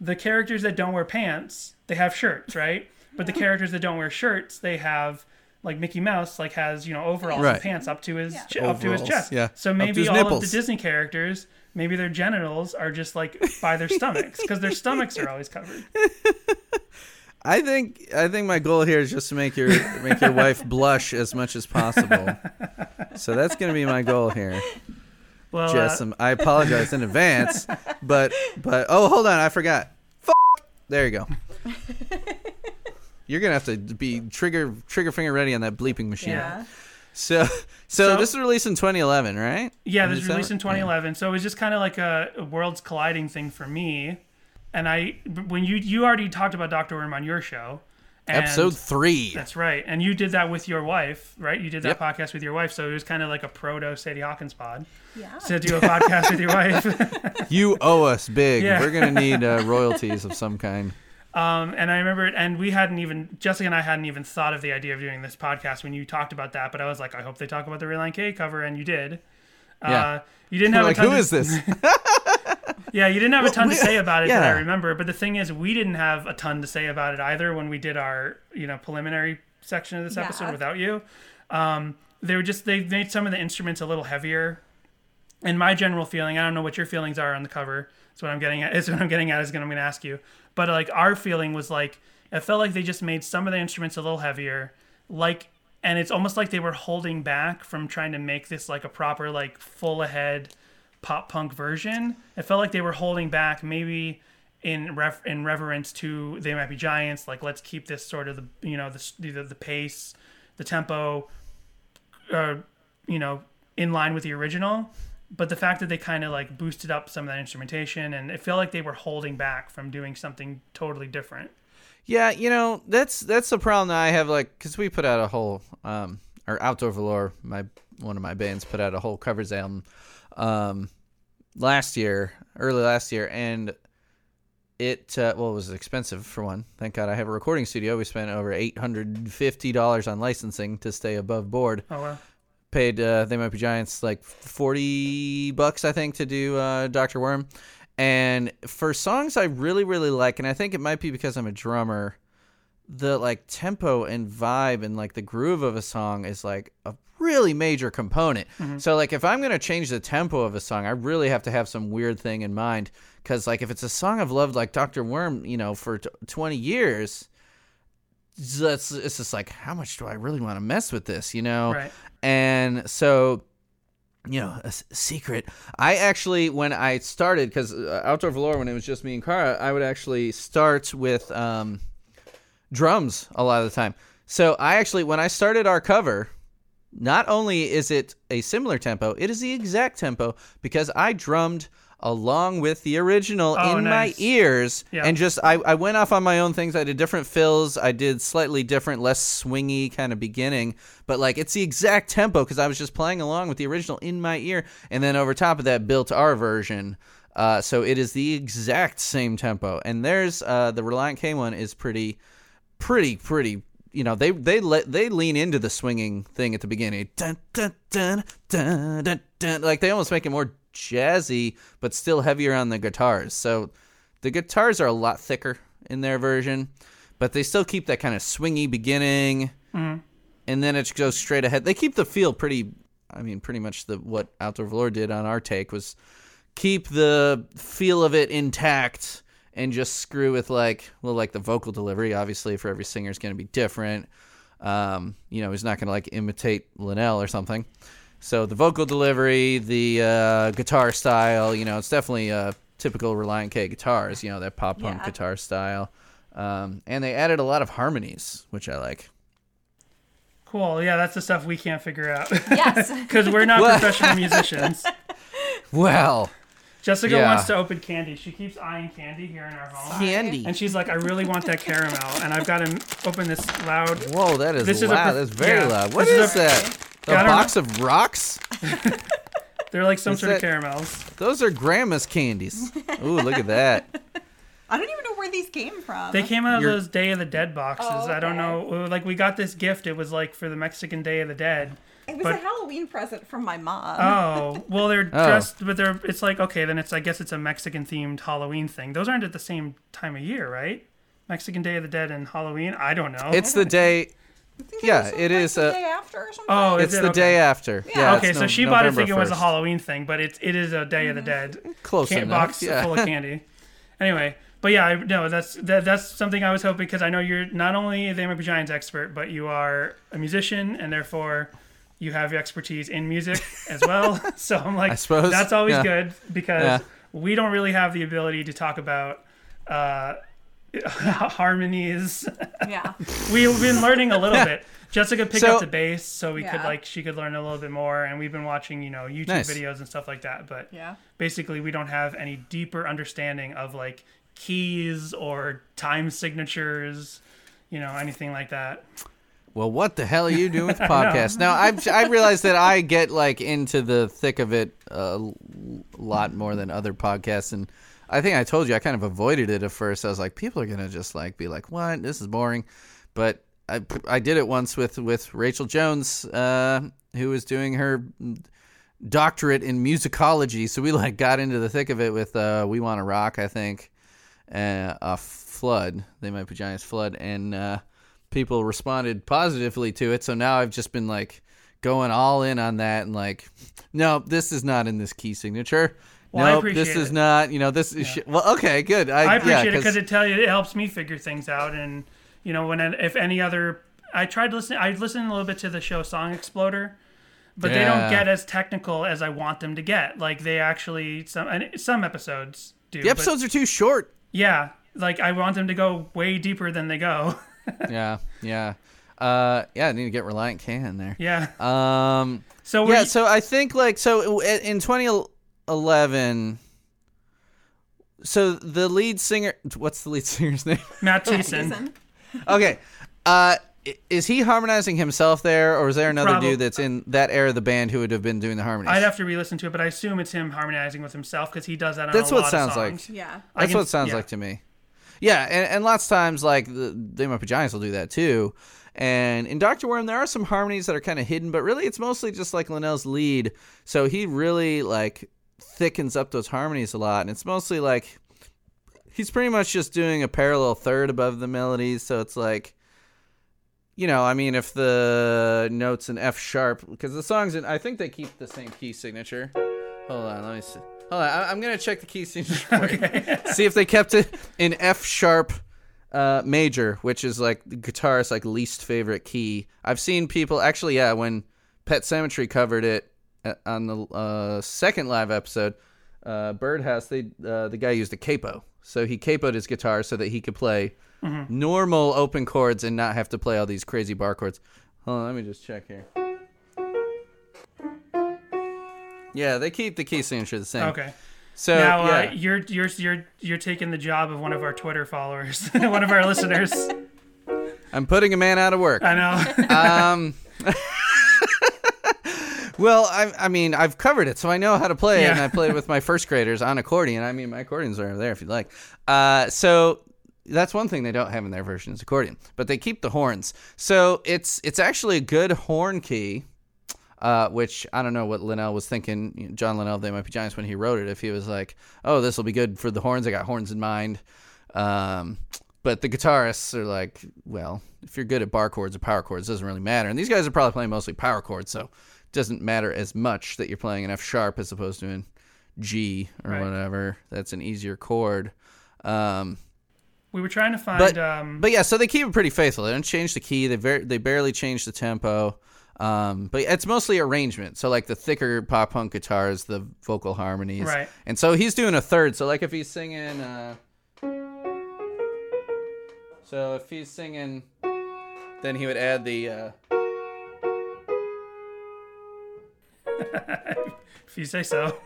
the characters that don't wear pants, they have shirts, right? But the characters that don't wear shirts, they have like Mickey Mouse, like has you know overalls Right. and pants up to his ch- up to his chest. yeah. So maybe his all of the Disney characters, maybe their genitals are just like by their stomachs because their stomachs are always covered. I think I think my goal here is just to make your make your wife blush as much as possible. So that's going to be my goal here. Well, Jess, uh, I apologize in advance, but but oh, hold on, I forgot. F- there you go. You're gonna have to be trigger trigger finger ready on that bleeping machine. Yeah. So, so So- this was released in 2011, right? Yeah, Did this was say released in that? 2011, so it was just kind of like a, a worlds colliding thing for me. And I, when you you already talked about Doctor Worm on your show, and Episode three. That's right, and you did that with your wife, right? You did that Yep. podcast with your wife, so it was kind of like a proto Sadie Hawkins pod Yeah. to do a podcast with your wife. You owe us big. Yeah. We're gonna need uh, royalties of some kind. Um, and I remember, it, and we hadn't even Jessica and I hadn't even thought of the idea of doing this podcast when you talked about that. But I was like, I hope they talk about the Relient K cover, and you did. Yeah. Uh, you didn't We're have like, a ton who to- is this? Yeah, you didn't have a ton to say about it that I remember. But the thing is, we didn't have a ton to say about it either when we did our you know preliminary section of this Yeah. episode without you. Um, they were just they made some of the instruments a little heavier. And my general feeling, I don't know what your feelings are on the cover. That's what I'm getting at. Is what I'm getting at is going I'm going to ask you. But like our feeling was like it felt like they just made some of the instruments a little heavier, like, and it's almost like they were holding back from trying to make this like a proper like full ahead pop punk version. It felt like they were holding back, maybe in ref- in reverence to they might be giants. Like let's keep this sort of the you know the the, the pace, the tempo, uh, you know, in line with the original. But the fact that they kind of like boosted up some of that instrumentation, and it felt like they were holding back from doing something totally different. Yeah, you know that's that's the problem that I have. Like, because we put out a whole, um, or Outdoor Velour, my one of my bands put out a whole covers album, um, last year, early last year, and it uh, well, it was expensive for one. Thank God I have a recording studio. We spent over eight hundred fifty dollars on licensing to stay above board. Oh well, Paid uh, They Might Be Giants like forty bucks, I think, to do uh, Doctor Worm. And for songs I really, really like, and I think it might be because I'm a drummer, the like tempo and vibe and like the groove of a song is like a really major component. So like if I'm gonna change the tempo of a song, I really have to have some weird thing in mind. Because like if it's a song I've loved like Doctor Worm, you know, for t- 20 years, that's it's just like how much do I really want to mess with this, you know? right. And so, you know, a secret. I actually, when I started, because uh, Outdoor Velour, when it was just me and Kara, I would actually start with um, drums a lot of the time. So I actually, when I started our cover, not only is it a similar tempo, it is the exact tempo because I drummed along with the original Oh, in nice. my ears. Yeah. and just I, I went off on my own things. I did different fills. I did slightly different less swingy kind of beginning. But like it's the exact tempo because i was just playing along with the original in my ear. And then over top of that built our version. Uh, so it is the exact same tempo. And there's uh, the relient k one is pretty pretty pretty you know they they let they lean into the swinging thing at the beginning. Dun, dun, dun, dun, dun, dun. like they almost make it more jazzy but still heavier on the guitars. So the guitars are a lot thicker in their version but they still keep that kind of swingy beginning. And then it goes straight ahead. They keep the feel pretty i mean pretty much the what outdoor velour did on our take was keep the feel of it intact and just screw with like well like the vocal delivery. Obviously for every singer is going to be different. Um, you know he's not going to like imitate linnell or something so the vocal delivery the uh, guitar style you know it's definitely uh, typical Relient K guitars, you know, that pop punk Yeah. guitar style. Um, and they added a lot of harmonies, which I like. Cool. Yeah, that's the stuff we can't figure out Yes. because we're not professional musicians. Well, Jessica Yeah. wants to open candy. She keeps eyeing candy here in our home. candy. And she's like, I really want that caramel, and I've got to open this loud. Whoa, that is This is a loud. That's very yeah, loud. What this is is a- that? A I don't box of rocks? They're like some Is sort of caramels. Those are grandma's candies. Ooh, look at that. I don't even know where these came from. They came out of You're- those Day of the Dead boxes. Oh, I don't know. Like we got this gift. It was like for the Mexican Day of the Dead. it was but- a Halloween present from my mom. Oh, well, they're Oh. dressed, but they're. It's like okay, then it's. I guess it's a Mexican themed Halloween thing. Those aren't at the same time of year, right? Mexican Day of the Dead and Halloween. I don't know. It's the day. I think yeah, was, it like, is the a- day after or something. oh, It's it? the Okay. day after. Yeah. okay, it's so no- she bought it November thinking it was a Halloween thing, but it's it is a Day of the Dead Close can- enough. box yeah. full of candy. Anyway, but yeah, I, no, that's that, that's something I was hoping because I know you're not only a They Might Giants expert, but you are a musician and therefore you have expertise in music as well. so I'm like, I suppose, that's always yeah. good because Yeah. we don't really have the ability to talk about. Uh, harmonies. yeah. We've been learning a little bit. Jessica picked So- up the bass, so we could like she could learn a little bit more, and we've been watching you know YouTube Nice. videos and stuff like that. But Yeah. basically, we don't have any deeper understanding of like keys or time signatures, you know, anything like that. Well, what the hell are you doing with podcasts? now, I've I realized that I get like into the thick of it a lot more than other podcasts, and I think I told you I kind of avoided it at first. I was like, people are gonna just like be like, "What? This is boring," but I I did it once with with Rachel Jones, uh, who was doing her doctorate in musicology. So we like got into the thick of it with uh, "We Want to Rock," I think, uh, a flood. They might be Giants flood, and uh, people responded positively to it. So now I've just been like going all in on that and like, no, this is not in this key signature. Well, I no, appreciate this is not. You know, this is shit. well. Okay, good. I, I appreciate yeah, it because it tell you it helps me figure things out, and you know when if any other I tried to listen I listened a little bit to the show Song Exploder. But they don't get as technical as I want them to get. Like they actually some and some episodes do. the but- episodes are too short. Yeah, like I want them to go way deeper than they go. yeah, yeah, uh, yeah. I need to get Relient K in there. yeah. Um, So yeah, so I think like so in 2011. So the lead singer, what's the lead singer's name? Matt Thiessen. Jason. okay, uh, is he harmonizing himself there, or is there another Probably. dude that's in that era of the band who would have been doing the harmonies? I'd have to re-listen to it, but I assume it's him harmonizing with himself because he does that on That's a what lot sounds of like. Yeah. That's can- what it sounds yeah. like to me. Yeah, and, and lots of times like the They Might Be Giants will do that too. And in Doctor Worm, there are some harmonies that are kind of hidden, but really it's mostly just like Linnell's lead. So he really like thickens up those harmonies a lot, and it's mostly like he's pretty much just doing a parallel third above the melodies. So it's like, you know, I mean, if the notes in F sharp, because the songs in, I think they keep the same key signature. Hold on, let me see. Hold on, I- I'm gonna check the key signature. you. See if they kept it in F sharp uh, major, which is like the guitarist's like least favorite key. I've seen people actually, yeah, when Pet Cemetery covered it on the uh, second live episode, uh, Birdhouse, they uh, the guy used a capo, so he capoed his guitar so that he could play normal open chords and not have to play all these crazy bar chords. Hold on, let me just check here. Yeah, they keep the key signature the same. Okay. So now yeah. uh, you're you're you're you're taking the job of one of our Twitter followers, one of our listeners. I'm putting a man out of work. I know. Um, well, I, I mean, I've covered it, so I know how to play it, Yeah. and I played with my first graders on accordion. I mean, my accordions are there if you'd like. Uh, so that's one thing they don't have in their version is accordion, but they keep the horns. So it's it's actually a good horn key. Uh, which I don't know what Linnell was thinking. John Linnell, They Might Be Giants, when he wrote it, if he was like, "Oh, this will be good for the horns," I got horns in mind. Um, but the guitarists are like, well, if you're good at bar chords or power chords, it doesn't really matter. And these guys are probably playing mostly power chords, so doesn't matter as much that you're playing an F sharp as opposed to an G or Right. whatever. That's an easier chord. Um, we were trying to find. but um, but yeah, so they keep it pretty faithful. They don't change the key. They ver- they barely change the tempo. Um, but it's mostly arrangement. So like the thicker pop punk guitars, the vocal harmonies, Right. And so he's doing a third. So like if he's singing, uh, so if he's singing, then he would add the. Uh, If you say so.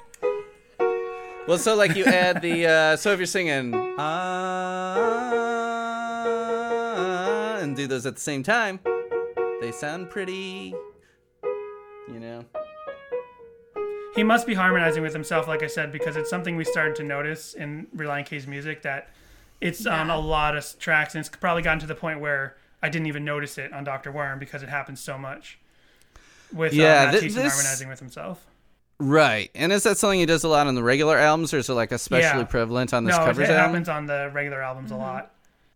Well, so like you add the uh, so if you're singing ah and do those at the same time, they sound pretty, you know. He must be harmonizing with himself, like I said, because it's something we started to notice in Relient K's music that it's on a lot of tracks, and it's probably gotten to the point where I didn't even notice it on Doctor Worm because it happens so much with Yeah, uh, Matt thi- this- harmonizing with himself. Right, and is that something he does a lot on the regular albums, or is it like especially Yeah. prevalent on this No, it, covers it album? happens on the regular albums a lot.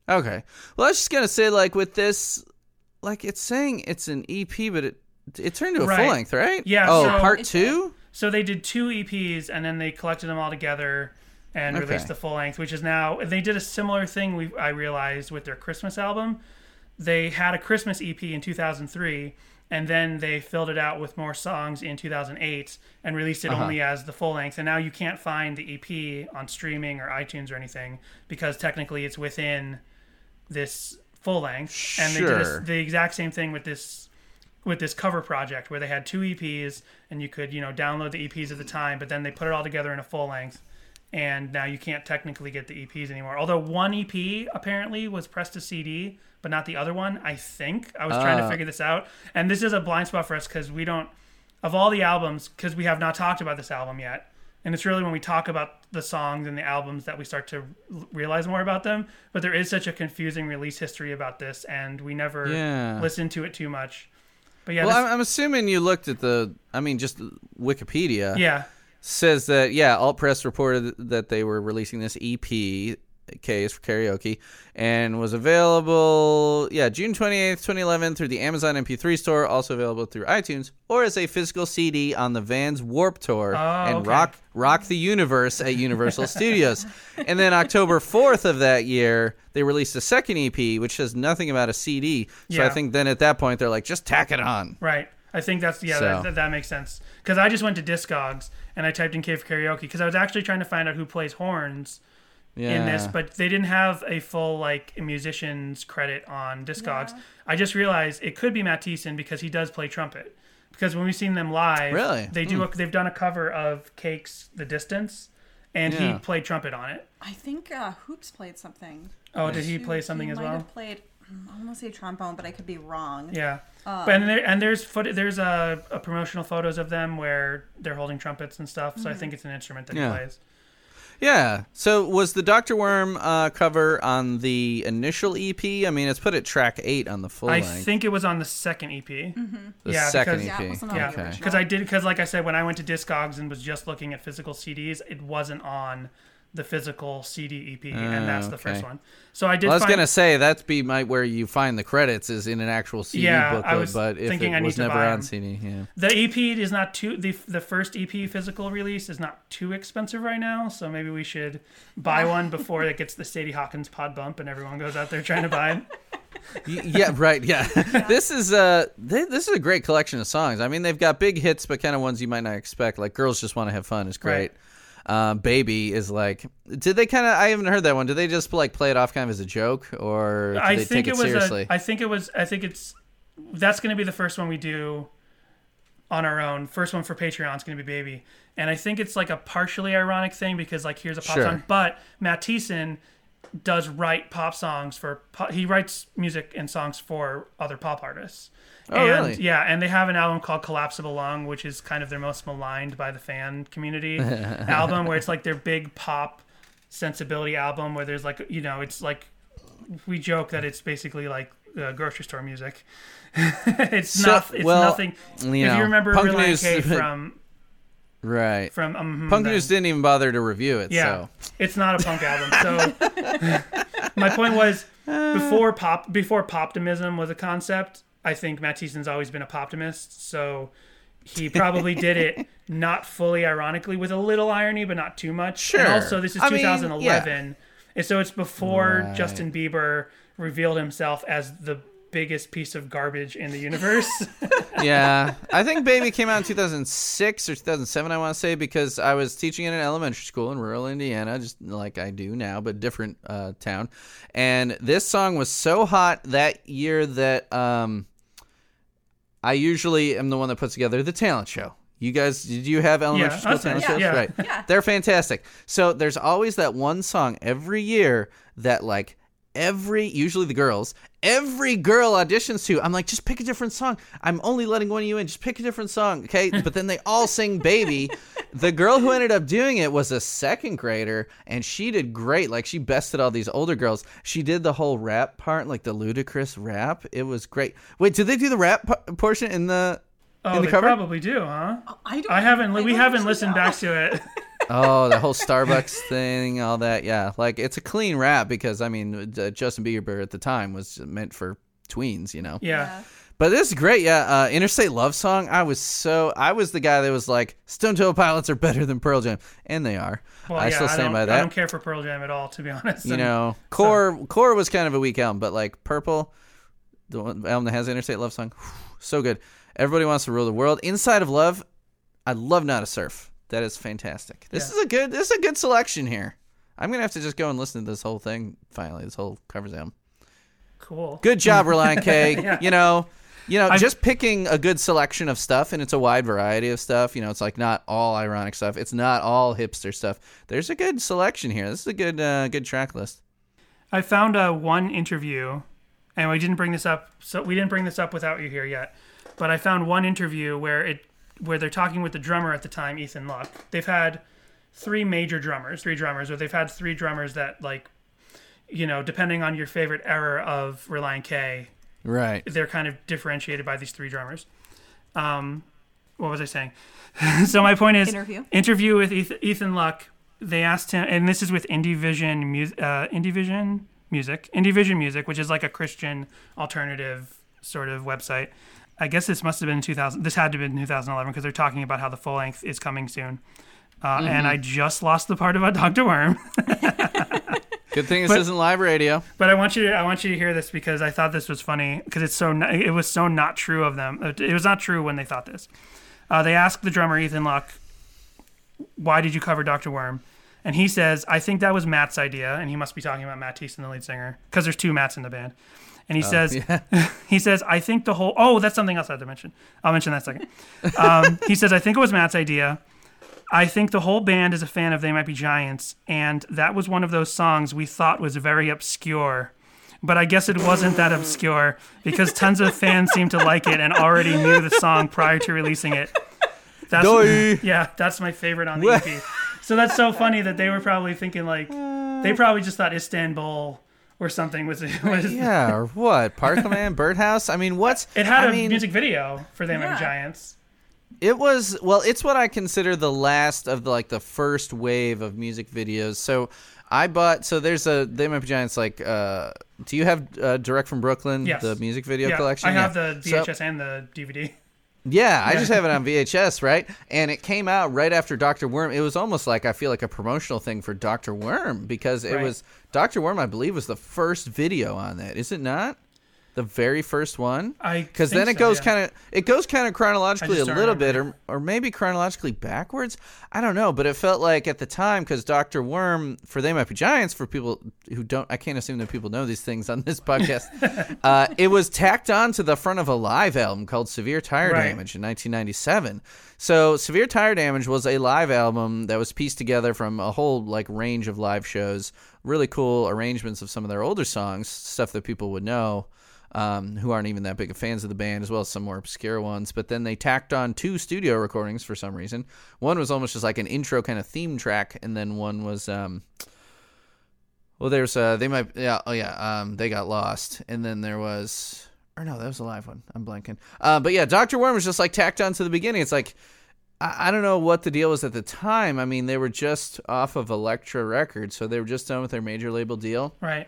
Okay, well, I was just gonna say like with this, like it's saying it's an EP, but it it turned to a Right. full length, right? Yeah, Oh, so- part two. So they did two EPs and then they collected them all together and Okay. released the full length, which is now they did a similar thing. We I realized with their Christmas album, they had a Christmas EP in 2003, and then they filled it out with more songs in 2008 and released it Uh-huh. only as the full length. And now you can't find the EP on streaming or iTunes or anything because technically it's within this full length. sure. And they did a, the exact same thing with this with this cover project where they had two EPs and you could you know download the EPs at the time, but then they put it all together in a full length. And now you can't technically get the EPs anymore. Although one EP apparently was pressed to CD, but not the other one. I think I was trying to Ah. figure this out, and this is a blind spot for us because we don't of all the albums because we have not talked about this album yet. And it's really when we talk about the songs and the albums that we start to realize more about them. But there is such a confusing release history about this, and we never Yeah. listened to it too much. But yeah, Well, this- I'm assuming you looked at the. I mean, just Wikipedia. yeah, says that yeah, Alt Press reported that they were releasing this EP. K is for karaoke, and was available yeah June twenty eighth, twenty eleven through the Amazon MP3 store, also available through iTunes or as a physical CD on the Vans Warp Tour oh, and Oh, okay. Rock Rock the Universe at Universal Studios. And then October fourth of that year, they released a second EP, which says nothing about a CD. So I think then at that point they're like, just tack it on. right. I think that's yeah, So- that, that, that makes sense. Because I just went to Discogs and I typed in K for karaoke because I was actually trying to find out who plays horns. Yeah. in this, but they didn't have a full like musician's credit on Discogs. I just realized it could be Matt Thiessen because he does play trumpet. Because when we've seen them live, Really? they do. A, they've done a cover of Cake's "The Distance," and Yeah. he played trumpet on it. I think uh, Hoopes played something. Oh, did he play something he as might well? Have played. I want to say trombone, but I could be wrong. Yeah. Um, but and, there, and there's foot there's a, a promotional photos of them where they're holding trumpets and stuff. Mm-hmm. So I think it's an instrument that Yeah. he plays. Yeah. So was the Doctor Worm uh, cover on the initial EP? I mean, it's put at track eight on the full I length. think it was on the second EP. Mm-hmm. the yeah, second because- EP. Yeah, it Yeah, the original. because I did because like I said, when I went to Discogs and was just looking at physical CDs, it wasn't on the physical CD EP, and that's the first one. So I did. Well, I was find, gonna say that's be my where you find the credits is in an actual CD Yeah, I booklet, was but if thinking it I need was to never buy on 'em. CD, yeah. the EP is not too the the first EP physical release is not too expensive right now, so maybe we should buy one before it gets the Sadie Hawkins pod bump and everyone goes out there trying to buy it. Yeah, right. Yeah, this is uh, th- this is a great collection of songs. I mean, they've got big hits, but kind of ones you might not expect. Like "Girls Just Want to Have Fun" is great. Um, "Baby" is like. Did they kind of? I haven't heard that one. Did they just like play it off kind of as a joke, or I they think take it, it was seriously? a. I think it was. I think it's. That's going to be the first one we do on our own. First one for Patreon is going to be Baby, and I think it's like a partially ironic thing because like here's a pop Sure. song, but Matt Thiessen does write pop songs for. po- He writes music and songs for other pop artists. Oh, and, really? Yeah, and they have an album called Collapsible Lung, which is kind of their most maligned by the fan community album, where it's like their big pop sensibility album, where there's like you know it's like we joke that it's basically like uh, grocery store music. it's So- not. It's well, nothing. you if know, you remember News- K from right. from um, Punk then- News didn't even bother to review it. yeah, So it's not a punk album. So my point was before pop before poptimism was a concept. I think Matt Thiessen's always been a poptimist, so he probably did it not fully ironically with a little irony, but not too much. Sure. And also, this is I mean, 2011, and so it's before Right. Justin Bieber revealed himself as the biggest piece of garbage in the universe. yeah, I think Baby came out in 2006 or 2007, I want to say, because I was teaching in an elementary school in rural Indiana, just like I do now, but different uh, town. And this song was so hot that year that um, I usually am the one that puts together the talent show. You guys, did you have elementary Yeah, school talent yeah. shows? Yeah. Right. Yeah. They're fantastic. So there's always that one song every year that like every usually the girls every girl auditions to i'm like just pick a different song i'm only letting one of you in just pick a different song okay but then they all sing baby the girl who ended up doing it was a second grader and she did great like she bested all these older girls she did the whole rap part like the Ludacris rap it was great wait did they do the rap p- portion in the oh, in the they cover probably do, huh? Oh, I don't. I haven't. I we don't haven't listened know. back to it. Oh, the whole Starbucks thing, all that. Yeah, like it's a clean rap because I mean, uh, Justin Bieber at the time was meant for tweens, you know. Yeah. But this is great. Yeah, uh, Interstate Love Song. I was so I was the guy that was like, Stone Temple Pilots are better than Pearl Jam, and they are. Well, I yeah, still I stand don't, by I don't care for Pearl Jam at all, to be honest. You And know, Core Core was kind of a weak album, but like Purple, the one album that has Interstate Love Song, so good. Everybody wants to rule the world. Inside of Love, I love Nada Surf. That is fantastic. This Yeah. is a good. This is a good selection here. I'm gonna have to just go and listen to this whole thing finally. This whole covers album. Cool. Good job, Relient K. Yeah. You know, you know, I- just picking a good selection of stuff, and it's a wide variety of stuff. You know, it's like not all ironic stuff. It's not all hipster stuff. There's a good selection here. This is a good, uh, good track list. I found uh, one interview, and we didn't bring this up. So we didn't bring this up without you here yet. But I found one interview where it where they're talking with the drummer at the time, Ethan Luck. They've had three major drummers, three drummers, or they've had three drummers that like, you know, depending on your favorite era of Relient K, Right. they're kind of differentiated by these three drummers. Um, what was I saying? so my point is Interview. interview with Ethan, Ethan Luck. They asked him, and this is with Indie Vision, mu- uh, Indie Vision Music, Indie Vision Music, which is like a Christian alternative sort of website. I guess this must have been 2000. This had to have been 2011 because they're talking about how the full length is coming soon. Uh, And I just lost the part about Dr. Worm. Good thing this But- isn't live radio. But I want you to I want you to hear this because I thought this was funny because it's so it was so not true of them. It it was not true when they thought this. Uh, they asked the drummer Ethan Luck, "Why did you cover Doctor Worm?" And he says, "I think that was Matt's idea." And he must be talking about Matt Thiessen, the lead singer, because there's two Matts in the band. And he says, he says, I think the whole. Oh, that's something else I had to mention. I'll mention that second. Um, he says, I think it was Matt's idea. I think the whole band is a fan of They Might Be Giants, and that was one of those songs we thought was very obscure. But I guess it wasn't that obscure because tons of fans seemed to like it and already knew the song prior to releasing it. That's Doi. yeah, that's my favorite on the EP. So that's so funny that they were probably thinking like they probably just thought Istanbul or something was was Yeah, or what? Parkland Birdhouse? I mean, what's it had I a mean, music video for Be Yeah. Giants. It was well, it's what I consider the last of the, like the first wave of music videos. So I bought so there's a They Might Be Giants like uh do you have uh, Direct from Brooklyn Yes. the music video Yeah, collection? I have Yeah. the So- VHS and the DVD. Yeah, I just have it on VHS, right? And it came out right after Doctor Worm. It was almost like I feel like a promotional thing for Doctor Worm because it Right. was Doctor Worm. I believe was the first video on that. Is it not? The very first one. I Because then it so, goes yeah. kind of it goes kind of chronologically a little bit, or or maybe chronologically backwards. I don't know, but it felt like at the time because Doctor Worm for They Might Be Giants for people who don't. I can't assume that people know these things on this podcast. uh, it was tacked on to the front of a live album called Severe Tire Right. Damage in 1997. So Severe Tire Damage was a live album that was pieced together from a whole like range of live shows. Really cool arrangements of some of their older songs, stuff that people would know um, who aren't even that big of fans of the band, as well as some more obscure ones. But then they tacked on two studio recordings for some reason. One was almost just like an intro kind of theme track, and then one was, um, well, there's uh, they might, yeah, oh yeah, um, they got lost, and then there was, or no, that was a live one. I'm blanking. Uh, but yeah, Doctor Worm was just like tacked on to the beginning. It's like. I I don't know what the deal was at the time. I mean, they were just off of Elektra Records, so they were just done with their major label deal Right.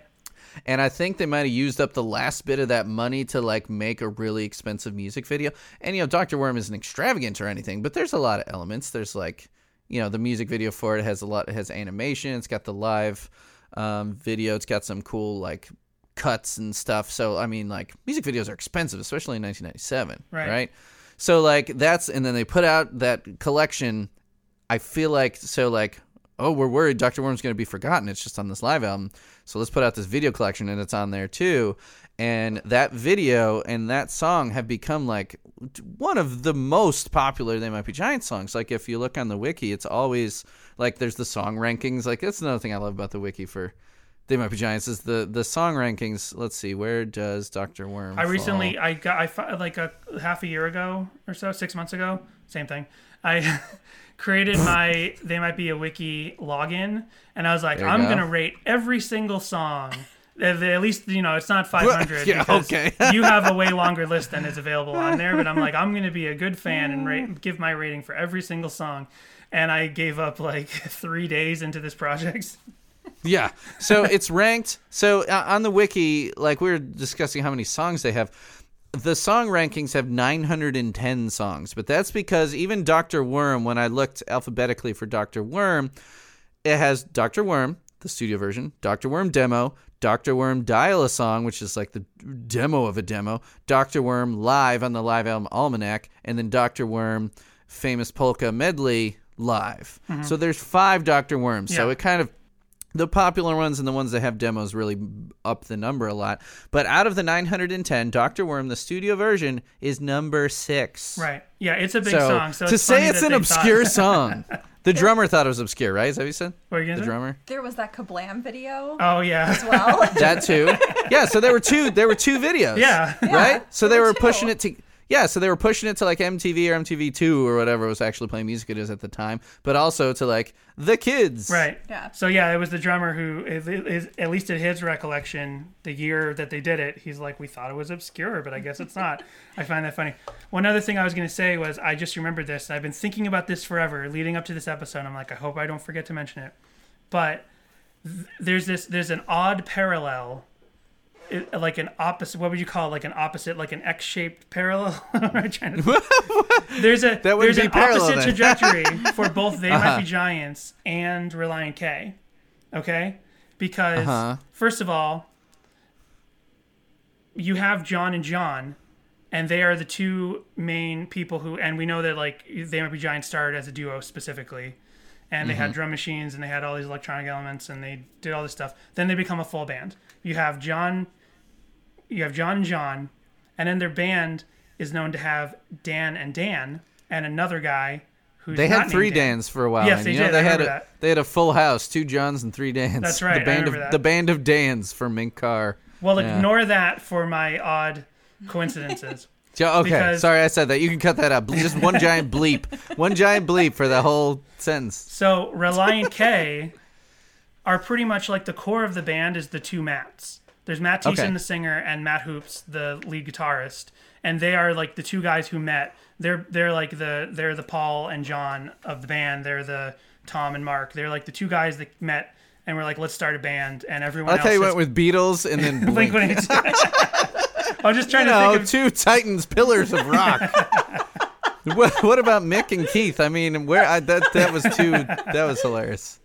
And I think they might have used up the last bit of that money to like make a really expensive music video. And you know, Doctor Worm isn't extravagant or anything, but there's a lot of elements. There's like, you know, the music video for it has a lot. It has animation. It's got the live um, video. It's got some cool like cuts and stuff. So I mean, like music videos are expensive, especially in 1997, Right. right? So like that's and then they put out that collection. I feel like so like oh we're worried Dr. Worm's going to be forgotten. It's just on this live album. So let's put out this video collection and it's on there too. And that video and that song have become like one of the most popular They Might Be Giant songs. Like if you look on the wiki, it's always like there's the song rankings. Like that's another thing I love about the wiki for They Might Be Giants is the the song rankings. Let's see, where does Dr. Worm? I fall? recently, I got, I like a half a year ago or so, six months ago, same thing. I created my They Might Be a Wiki login, and I was like, I'm go. gonna rate every single song. At least you know it's not 500 Yeah, because okay. you have a way longer list than is available on there. But I'm like, I'm gonna be a good fan and rate, give my rating for every single song. And I gave up like three days into this project. Yeah. So it's ranked. So uh, on the wiki, like we were discussing how many songs they have. The song rankings have 910 songs, but that's because even Dr. Worm, when I looked alphabetically for Dr. Worm, it has Dr. Worm, the studio version, Dr. Worm demo, Dr. Worm dial a song, which is like the demo of a demo, Dr. Worm live on the live album Almanac, and then Dr. Worm famous polka medley live. Mm-hmm. So there's five Dr. Worms. So it kind of the popular ones and the ones that have demos really up the number a lot. But out of the 910, Dr. Worm, the studio version, is number six. Right. Yeah, it's a big So song. So to it's say it's an obscure thought- song, the drummer thought it was obscure, right? Is that what you said? What were you The say? drummer. There was that Kablam video Oh yeah. as well. That too. Yeah. So there were two. There were two videos. Yeah. Right. So they were were two. pushing it to. Yeah, so they were pushing it to like MTV or MTV2 or whatever was actually playing music it is at the time, but also to like the kids. Right. Yeah. So yeah, it was the drummer who, is- is- at least in his recollection, the year that they did it, he's like, we thought it was obscure, but I guess it's not. I find that funny. One other thing I was going to say was, I just remembered this. I've been thinking about this forever, leading up to this episode. I'm like, I hope I don't forget to mention it. But th- there's this, there's an odd parallel. It, like an opposite, what would you call it? like an opposite, like an X-shaped parallel? What am trying to there's a That there's an parallel opposite then. trajectory for both They Might Uh-huh. Be Giants and Relient K. Okay? Because Uh-huh. first of all, you have John and John, and they are the two main people who and we know that like They Might Be Giants started as a duo specifically. And they Mm-hmm. had drum machines and they had all these electronic elements and they did all this stuff. Then they become a full band. You have John you have John and John, and then their band is known to have Dan and Dan, and another guy who's They not had three Dan. Dans for a while. Yes, and, they you know, did. They I had a that. they had a full house, two Johns and three Dans. That's right, The band of that. the band of Dans for Mink Car. Well, Yeah. ignore that for my odd coincidences. Okay, Because- sorry I said that. You can cut that out. Just one giant bleep. One giant bleep for the whole sentence. so Relient K are pretty much like the core of the band is the two Matts. There's Matt Thiessen, Okay. the singer, and Matt Hoopes, the lead guitarist, and they are like the two guys who met. They're they're like the they're the Paul and John of the band. They're the Tom and Mark. They're like the two guys that met and were like, let's start a band. And everyone I else thought you has- went with Beatles and then Blink. Blink I was just trying you to know, think of two titans, pillars of rock. what, what about Mick and Keith? I mean, where I, that that was too that was hilarious.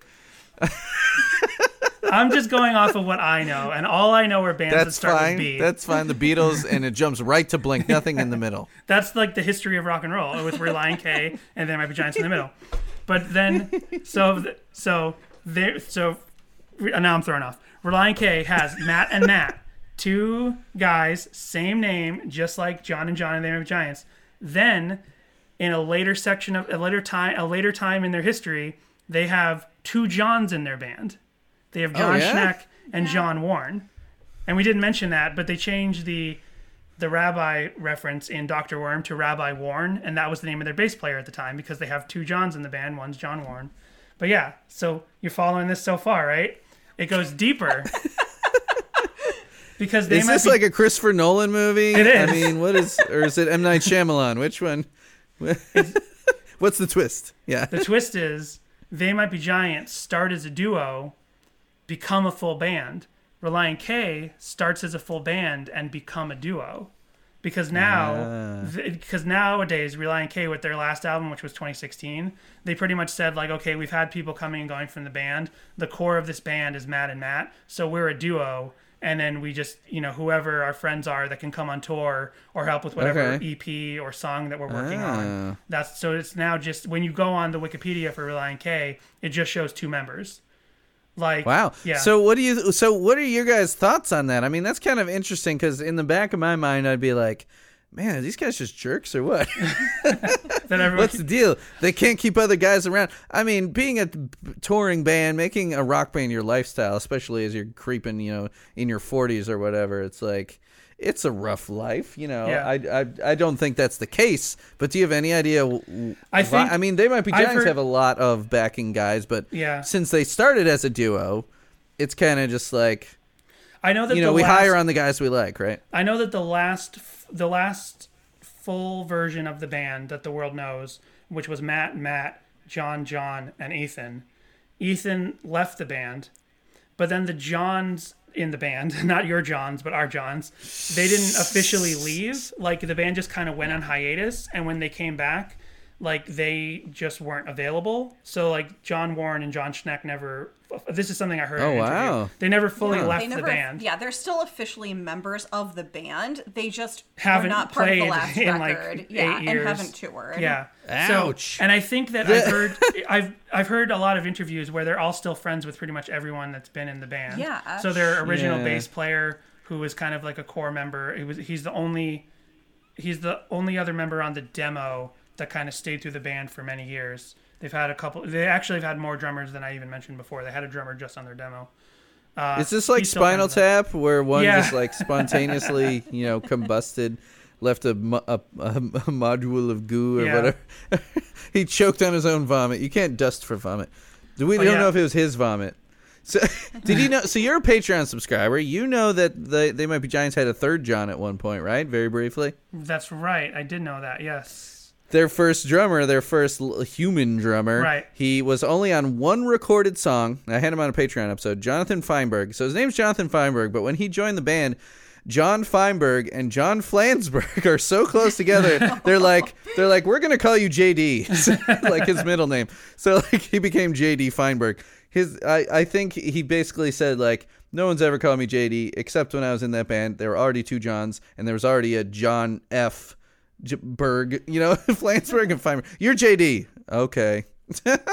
I'm just going off of what I know, and all I know are bands that That's start fine. with B. That's fine. The Beatles and it jumps right to Blink. Nothing in the middle. That's like the history of rock and roll with Relient K, and there might be Giants in the middle. But then, so so there, so now I'm thrown off. Relient K has Matt and Matt, two guys, same name, just like John and John and be Giants. Then, in a later section of a later time, a later time in their history, they have two Johns in their band. They have oh, John yeah? Schneck and John Warren. And we didn't mention that, but they changed the the rabbi reference in Doctor Worm to Rabbi Warren, and that was the name of their bass player at the time because they have two Johns in the band. One's John Warren. But yeah, so you're following this so far, right? It goes deeper. because they Is this be, like a Christopher Nolan movie? It is. I mean, what is, or is it M Night Shyamalan? Which one? What's the twist? Yeah. the twist is they might be giants start as a duo, become a full band. Relient K starts as a full band and become a duo. Because now, because nowadays, Relient K with their last album, which was 2016, they pretty much said like, okay, we've had people coming and going from the band. The core of this band is Matt and Matt, so we're a duo, and then we just you know whoever our friends are that can come on tour or help with whatever Okay. EP or song that we're working Ah. on. That's so it's now just when you go on the Wikipedia for Relient K, it just shows two members. Like Wow. yeah. So what do you? So what are your guys' thoughts on that? I mean, that's kind of interesting because in the back of my mind, I'd be like, "Man, are these guys just jerks or what? What's the deal? They can't keep other guys around." I mean, being a touring band, making a rock band your lifestyle, especially as you're creeping, you know, in your 40s or whatever, it's like. It's a rough life, you know. Yeah. I, I I don't think that's the case. But do you have any idea? I why- think- I mean, they might be Giants heard- have a lot of backing guys, but Yeah. since they started as a duo, it's kind of just like I know that you know we last, hire on the guys we like, right? I know that the last the last full version of the band that the world knows, which was Matt, Matt, John, John, and Ethan. Ethan left the band, but then the Johns in the band, not your Johns, but our Johns, they didn't officially leave. Like the band just kind of went on hiatus, and when they came back, like they just weren't available. So like John Warren and John Schneck never. This is something I heard. in Oh, an wow. They never fully Yeah. left never, the band. yeah, they're still officially members of the band. They just Haven't were not part of played the last in, like, record. yeah, eight years. and haven't toured. Yeah. Ouch. So, and I think that I've heard I've I've heard a lot of interviews where they're all still friends with pretty much everyone that's been in the band. Yeah. So their original Yeah. bass player, who was kind of like a core member, it was he's the only he's the only other member on the demo that kind of stayed through the band for many years. They've had a couple. They actually have had more drummers than I even mentioned before. They had a drummer just on their demo. Uh, Is this like Spinal. Tap, where one Yeah. just like spontaneously, you know, combusted, left a, a, a, a module of goo or Yeah. whatever? he choked on his own vomit. You can't dust for vomit. Do we Oh, don't yeah. know if it was his vomit. So did you know? So you're a Patreon subscriber. You know that they they might be Giants had a third John at one point, right? Very briefly. That's right. I did know that. Yes. Their first drummer, their first human drummer. Right. He was only on one recorded song. I had him on a Patreon episode. Jonathan Feinberg. So his name's Jonathan Feinberg, but when he joined the band, John Feinberg and John Flansburgh are so close together. they're like they're like we're gonna call you JD, like his middle name. So like he became JD Feinberg. His I I think he basically said like. No one's ever called me JD except when I was in that band. There were already two Johns, and there was already a John F. J- Berg, you know, Flansburgh and Feinberg. You're JD. Okay. but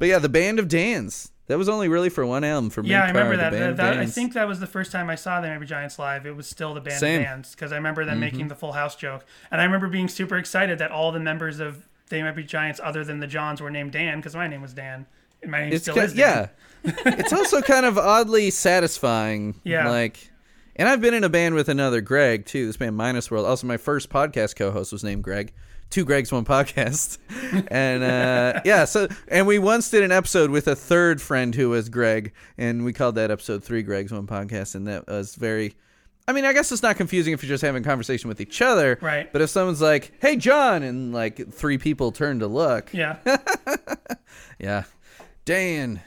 yeah, the Band of Dans. That was only really for one album for Yeah, I remember that. That- that- I think that was the first time I saw the Maybe Giants live. It was still the band Same. of bands because I remember them mm-hmm. making the Full House joke, and I remember being super excited that all the members of They Might Be Giants, other than the Johns, were named Dan because my name was Dan. And my name it's still is Dan. yeah. it's also kind of oddly satisfying. Yeah. Like, and I've been in a band with another Greg too. This band Minus World. Also, my first podcast co-host was named Greg. Two Gregs, one podcast, and uh, yeah. So, and we once did an episode with a third friend who was Greg, and we called that episode Three Gregs, One Podcast, and that was very. I mean, I guess it's not confusing if you're just having a conversation with each other, Right. But if someone's like, "Hey, John," and like three people turn to look, Yeah. yeah. Dan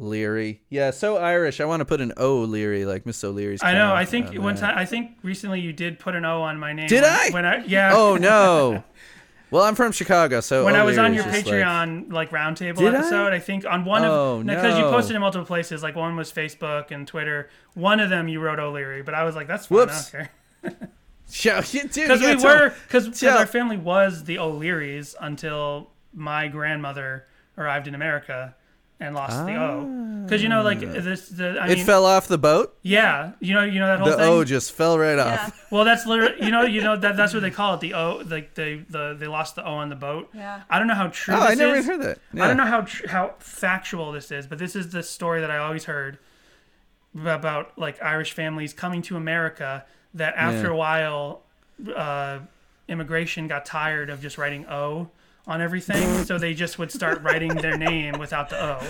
Leary. Yeah, so Irish. I want to put an O Leary, like Miss O'Leary's. I know. I think on one time, I think recently you did put an O on my name. Did when, I? When I yeah. Oh no. Well, I'm from Chicago, so when I was on your just like- Patreon like, roundtable Did I? episode, I? think on one Oh, of because you posted in multiple places, like one was Facebook and Twitter. One of them you wrote O'Leary, but I was like, that's fine. Whoops. I. Yeah, you- dude, Because we were because our family was the O'Learys until my grandmother arrived in America and lost the O. Because you know, like this, the I Ah. It mean, fell off the boat. yeah, you know, you know that whole The thing. O just fell right Yeah. off. Well, that's literally, you know, you know that that's what they call it. The O, like they the they lost the O on the boat. Yeah. I don't know how true. Oh, this I never is. even heard that. I don't know how tr- how factual this is, but this is the story that I always heard about like Irish families coming to America. That after Yeah. a while, uh, immigration got tired of just writing O on everything, so they just would start writing their name without the O.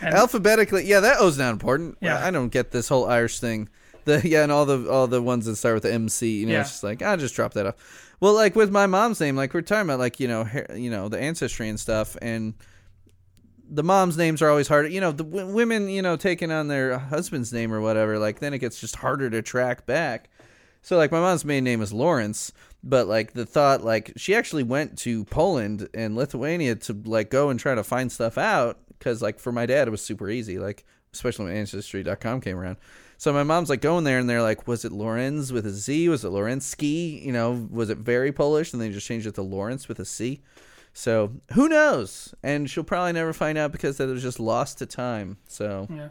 And, Alphabetically, yeah, that O's not important. Yeah. I don't get this whole Irish thing. The yeah, and all the all the ones that start with the MC, you know, Yeah. it's just like I'll just drop that off. Well, like with my mom's name, like we're talking about, like you know, her, you know, the ancestry and stuff, and the mom's names are always harder. You know, the w- women, you know, taking on their husband's name or whatever, like then it gets just harder to track back. So like my mom's main name is Lawrence, but like the thought like she actually went to Poland and Lithuania to like go and try to find stuff out cuz like for my dad it was super easy. Like especially when Ancestry.com came around. So my mom's like going there, and they're like, "Was it Lorenz with a Z? Was it Lorenzki? You know, was it very Polish?" And they just changed it to Lawrence with a C. So who knows? And she'll probably never find out because that was just lost to time. So Yeah.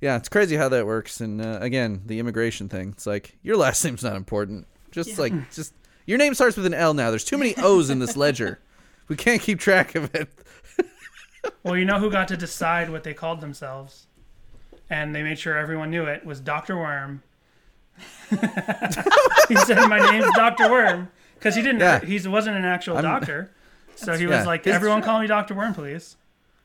yeah, it's crazy how that works. And uh, again, the immigration thing. It's like your last name's not important. Just like just your name starts with an L now. There's too many O's in this ledger. We can't keep track of it. Well, you know who got to decide what they called themselves, and they made sure everyone knew it was Doctor Worm. he said, "My name's Doctor Worm," because he didn't. Yeah. He wasn't an actual I'm- doctor, so he Yeah. was like, "Everyone call me Doctor Worm, please."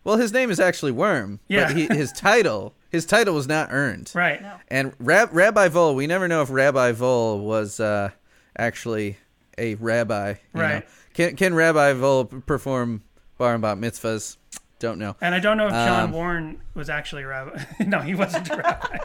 Well, his name is actually Worm. Yeah. But he, his title, his title was not earned. Right. And Rab- Rabbi Vol, we never know if Rabbi Vol was uh, actually a rabbi. you Right. know. Can can Rabbi Vol perform bar and bat mitzvahs? Don't know. And I don't know if John Um, Warren was actually a rabbi. no, he wasn't a rabbi.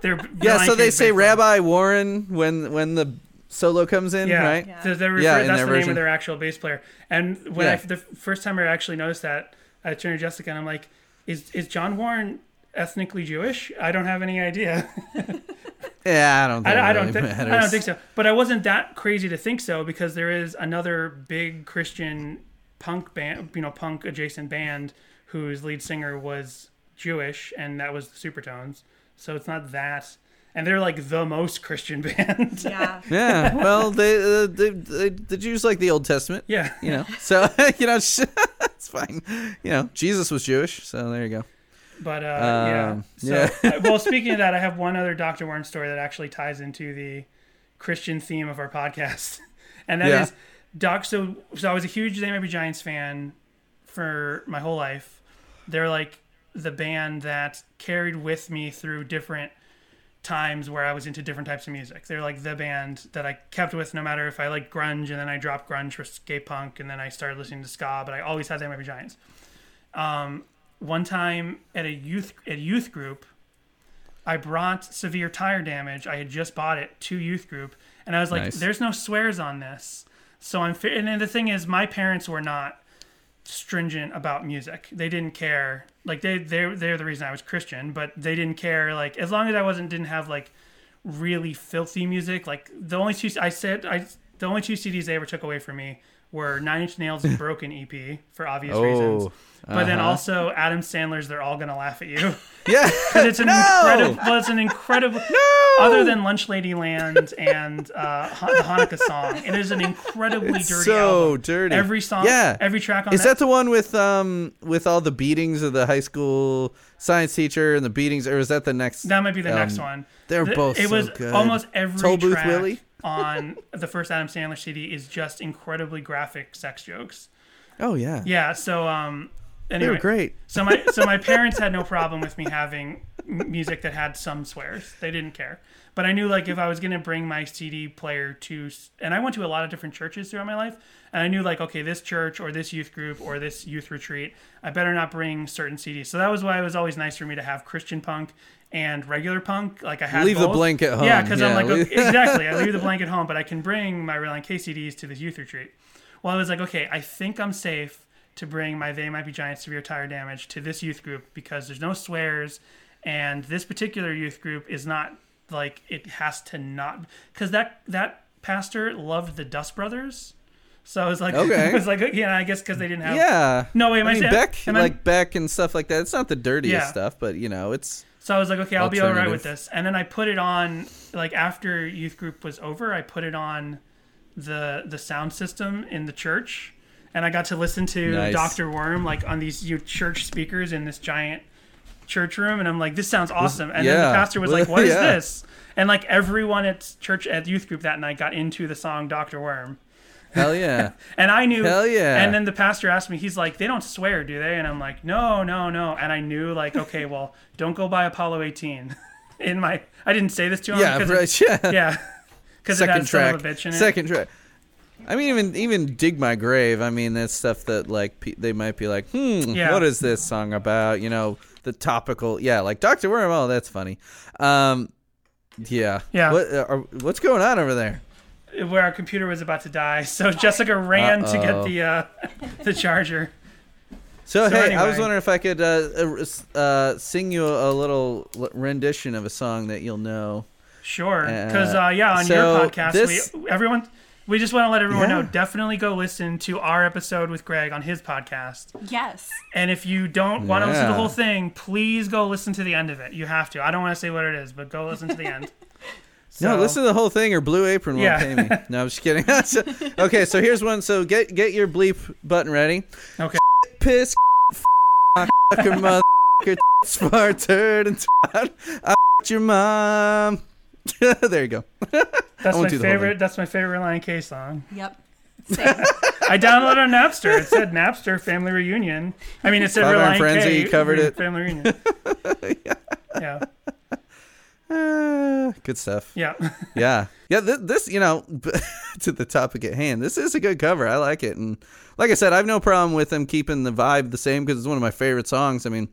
They're Yeah, so they say based on- Rabbi Warren when when the solo comes in, Yeah, right? So they refer, Yeah, in that's their the name of their actual bass player. And when Yeah. I, the first time I actually noticed that, I turned to Jessica and I'm like, "Is is John Warren ethnically Jewish? I don't have any idea. Yeah, I don't. Think I, I don't really think I don't think so. But I wasn't that crazy to think so because there is another big Christian punk band, you know, punk adjacent band whose lead singer was Jewish, and that was the Supertones. So it's not that. And they're like the most Christian band. Yeah. Yeah, well, they, uh, they, they the Jews like the Old Testament. yeah. you know. So you know, it's fine. You know, Jesus was Jewish, so there you go. But uh, yeah. Um, So, yeah. uh, well, speaking of that, I have one other Dr. Warren story that actually ties into the Christian theme of our podcast, and that is Yeah. Doc. So, so I was a huge They Might Be Giants fan for my whole life. They're like the band that carried with me through different times where I was into different types of music. They're like the band that I kept with no matter if I like grunge and then I dropped grunge for skate punk and then I started listening to ska, but I always had Might Be Giants. Um, one time at a youth at youth group, I brought severe tire damage. I had just bought it to youth group, and I was like, Nice. "There's no swears on this." So I'm, fi- and then the thing is, my parents were not stringent about music. They didn't care. Like they they they're the reason I was Christian, but they didn't care. Like as long as I wasn't didn't have like really filthy music. Like the only two I said I the only two CDs they ever took away from me were Nine Inch Nails' and Broken EP for obvious reasons. Oh, But then uh-huh. also Adam Sandler's "They're All Gonna Laugh at You." Yeah, But it's an No! incredible. Well, it's an incredible. no! Other than Lunch Lady Land and uh, the Hanukkah song, it is an incredibly It's dirty so album. dirty. Every song, Yeah. every track on Is that the one with um with all the beatings of the high school science teacher and the beatings, or is that the next? That might be the um, next one. they're The- both It so was good. almost every Toll Booth track Willie? On the first Adam Sandler CD is just incredibly graphic sex jokes. Oh yeah, Yeah. So um. they were great. So my so my parents had no problem with me having music that had some swears. They didn't care. But I knew like if I was gonna bring my CD player to, and I went to a lot of different churches throughout my life, and I knew like okay, this church or this youth group or this youth retreat, I better not bring certain CDs. So that was why it was always nice for me to have Christian punk and regular punk. Like I had Leave the both. blanket home. Yeah, because I'm like okay, exactly. I leave the blanket home, but I can bring my Relient K CDs to this youth retreat. Well, I was like, okay, I think I'm safe to bring my They Might Be Giant Severe Tire Damage to this youth group because there's no swears, and this particular youth group is not like it has to not because that that pastor loved the Dust Brothers, so I was like, Okay. it was like yeah, I guess because they didn't have Yeah. No, wait, am I I mean Beck, am I- like Beck and stuff like that. It's not the dirtiest Yeah. stuff, but you know, it's So I was like, okay, I'll be all right with this. And then I put it on, like after youth group was over, I put it on the the sound system in the church, and I got to listen to Nice. Doctor Worm like on these you church speakers in this giant church room, and I'm like, this sounds awesome. And then the pastor was like, what is Yeah. this? And like everyone at church at youth group that night got into the song Doctor Worm. Hell yeah. And I knew. Hell yeah. And then the pastor asked me, he's like, they don't swear, do they? And I'm like, no, no, no. And I knew, like, okay, well, don't go by Apollo 18. In my, I didn't say this to him. yeah, because right. Yeah. It, yeah. Because it Second has son track. of a bitch in it. Second track. I mean, even even dig my grave. I mean, that's stuff that like pe- they might be like, hmm, Yeah. what is this song about? You know, the topical. Yeah, like Doctor Worm. Oh, that's funny. Um, yeah. Yeah. What uh, are, what's going on over there? Where our computer was about to die. So Jessica ran to Uh-oh. get the uh, the charger. So, So hey, I was wondering if I could uh, uh, uh, sing you a little rendition of a song that you'll know. Sure, Uh, because uh, yeah, on so your podcast, this- we everyone we just want to let everyone Yeah. know. Definitely go listen to our episode with Greg on his podcast. Yes. And if you don't want to listen to the whole thing, please go listen to the end of it. You have to. I don't want to say what it is, but go listen to the end. No, listen to the whole thing, or Blue Apron won't Yeah. pay me. No, I'm just kidding. So- okay, so here's one. So get get your bleep button ready. Okay. Piss, fucker, motherfucker, smart turd, and twat. I your mom. there you go. That's won't my do the favorite. That's my favorite Lion K song. Yep. I downloaded on Napster. It said Napster Family Reunion. I mean, it said Five Iron Relient Frenzy K covered it. Family Reunion. yeah, Ah, good stuff. yeah. yeah. Yeah th- this you know to the topic at hand this is a good cover. I like it. And like i said i have no problem with them keeping the vibe the same because it's one of my favorite songs. I mean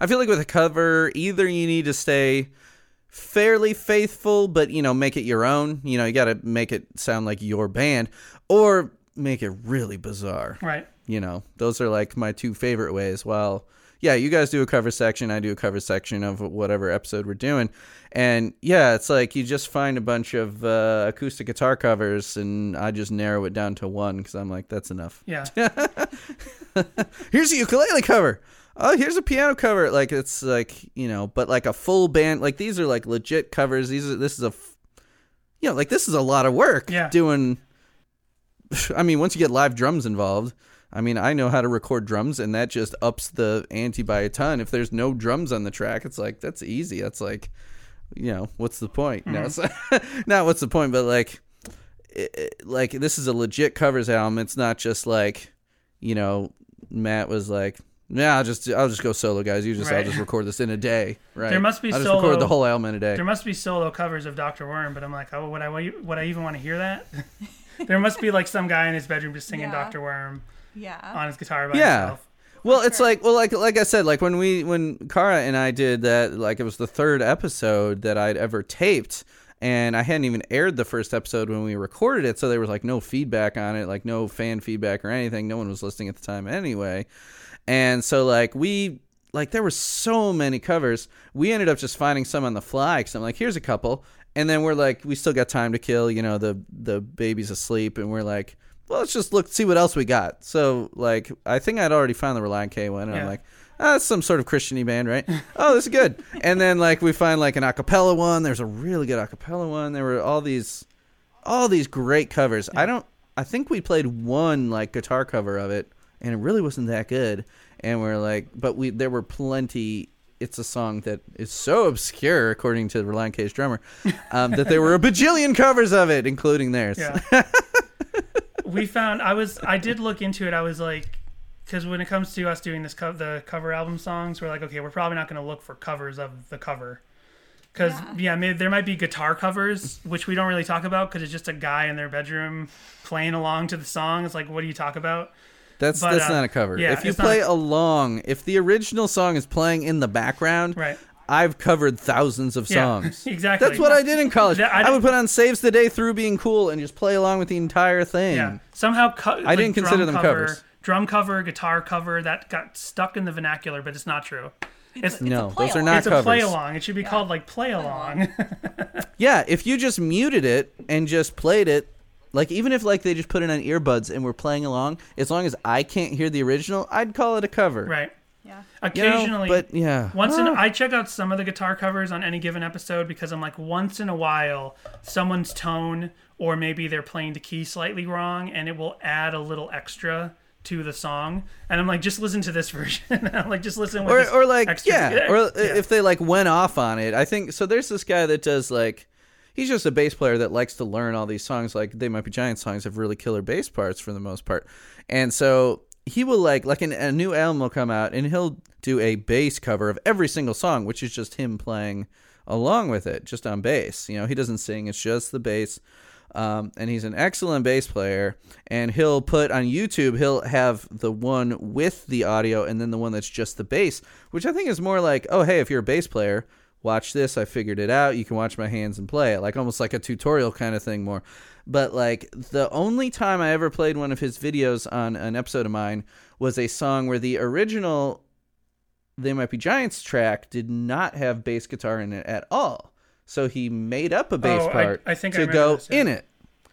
i feel like with a cover either you need to stay fairly faithful but you know make it your own. You know you got to make it sound like your band or make it really bizarre. Right. you know those are like my two favorite ways. Well yeah you guys do a cover section i do a cover section of whatever episode we're doing. And yeah it's like you just find a bunch of uh, acoustic guitar covers and i just narrow it down to one because i'm like that's enough. Yeah. here's a ukulele cover. Oh here's a piano cover. Like it's like you know but like a full band like these are like legit covers. These are this is a f- you know like this is a lot of work Yeah. doing i mean once you get live drums involved i mean i know how to record drums and that just ups the ante by a ton. If there's no drums on the track it's like that's easy. That's like you know what's the point? No mm-hmm. it's not what's the point but like it, it- like this is a legit covers album. It's not just like you know matt was like yeah i'll just i'll just go solo guys. You just i'll just record this in a day. Right. There must be i'll just solo- record the whole album in a day. There must be solo covers of Doctor Worm, but I'm like, oh, would I would I even want to hear that? there must be like some guy in his bedroom just singing Yeah. Doctor Worm Yeah. on his guitar by Yeah. himself. Well, it's like well, like like I said, like when we when Kara and I did that, like it was the third episode that I'd ever taped, and I hadn't even aired the first episode when we recorded it, so there was like no feedback on it, like no fan feedback or anything. No one was listening at the time anyway, and so like we like there were so many covers, we ended up just finding some on the fly. Cause I'm like, here's a couple, and then we're like, we still got time to kill, you know, the the baby's asleep, and we're like. Well, let's just look, see what else we got. So, like, I think I'd already found the Relient K one, and I'm like, oh, that's some sort of Christiany band, right? oh, this is good. And then like we find like an acapella one. There's a really good acapella one. There were all these, all these great covers. I don't. I think we played one like guitar cover of it, and it really wasn't that good. And we're like, but we there were plenty. It's a song that is so obscure, according to Relient K's drummer, um, that there were a bajillion covers of it, including theirs. Yeah. we found I was I did look into it. I was like, because when it comes to us doing this co- the cover album songs, we're like, okay, we're probably not going to look for covers of the cover. Because yeah, maybe there might be guitar covers, which we don't really talk about because it's just a guy in their bedroom playing along to the song. It's like, what do you talk about? That's But, that's uh, not a cover. yeah, if you it's not- play along, if the original song is playing in the background, Right. I've covered thousands of Yeah, songs. exactly. That's what I did in college. That- I I, would put on "Saves the Day" through being cool and just play along with the entire thing. Yeah. Somehow, co- I didn't consider drum them cover, covers. Drum cover, guitar cover, that got stuck in the vernacular, but it's not true. It's, No, play those are along. not it's a play along. It should be called like play along. Yeah, if you just muted it and just played it, like even if like they just put it on earbuds and were playing along, as long as I can't hear the original, I'd call it a cover. right. Yeah. You know, Occasionally, but yeah. Once in, Ah. I check out some of the guitar covers on any given episode because I'm like, once in a while, someone's tone or maybe they're playing the key slightly wrong, and it will add a little extra to the song. And I'm like, just listen to this version. Like, just listen or or like extra- yeah, or yeah. if they like went off on it. I think so. There's this guy that does like. He's just a bass player that likes to learn all these songs. Like they might be giant songs have really killer bass parts for the most part, and so he will like like an, a new album will come out and he'll do a bass cover of every single song, which is just him playing along with it, just on bass. You know, he doesn't sing; it's just the bass. Um, and he's an excellent bass player. And he'll put on YouTube, he'll have the one with the audio and then the one that's just the bass, which I think is more like, oh, hey, if you're a bass player, watch this. I figured it out. You can watch my hands and play it, like almost like a tutorial kind of thing more. But like the only time I ever played one of his videos on an episode of mine was a song where the original They Might Be Giants track did not have bass guitar in it at all. So he made up a bass Oh, part I think I to go this, yeah. in it.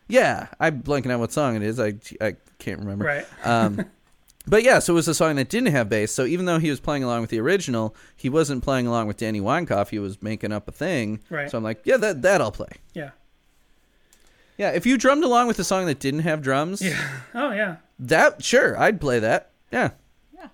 Yeah, I'm blanking out what song it is. I I can't remember. Right. Um, but yeah, so it was a song that didn't have bass. So even though he was playing along with the original, he wasn't playing along with Danny Weinkauf. He was making up a thing. Right. So I'm like, yeah, that that I'll play. Yeah. Yeah, if you drummed along with a song that didn't have drums, Yeah. Oh yeah. that sure, I'd play that. Yeah. Yeah.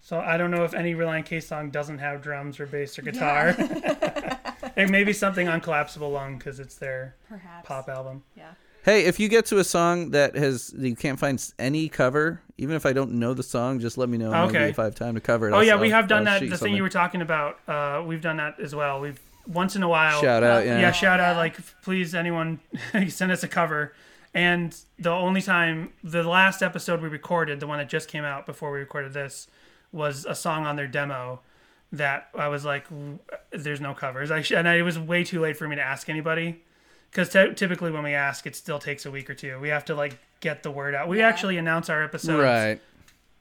So I don't know if any Relient K song doesn't have drums or bass or guitar. it may be something on Collapsible Lung because it's their Perhaps. pop album. Yeah. Hey, if you get to a song that has you can't find s- any cover, even if I don't know the song, just let me know. and maybe Okay. If I have time to cover it. Oh I'll- yeah, we I'll- have done I'll that. shoot The thing something. you were talking about, uh, we've done that as well. We've once in a while. Shout out, uh, yeah. Yeah, shout out. Like, please, anyone, send us a cover. And the only time, the last episode we recorded, the one that just came out before we recorded this, was a song on their demo that I was like, "There's no covers." I sh- and I, it was way too late for me to ask anybody because t- typically when we ask, it still takes a week or two. We have to like get the word out. We actually announce our episodes Right.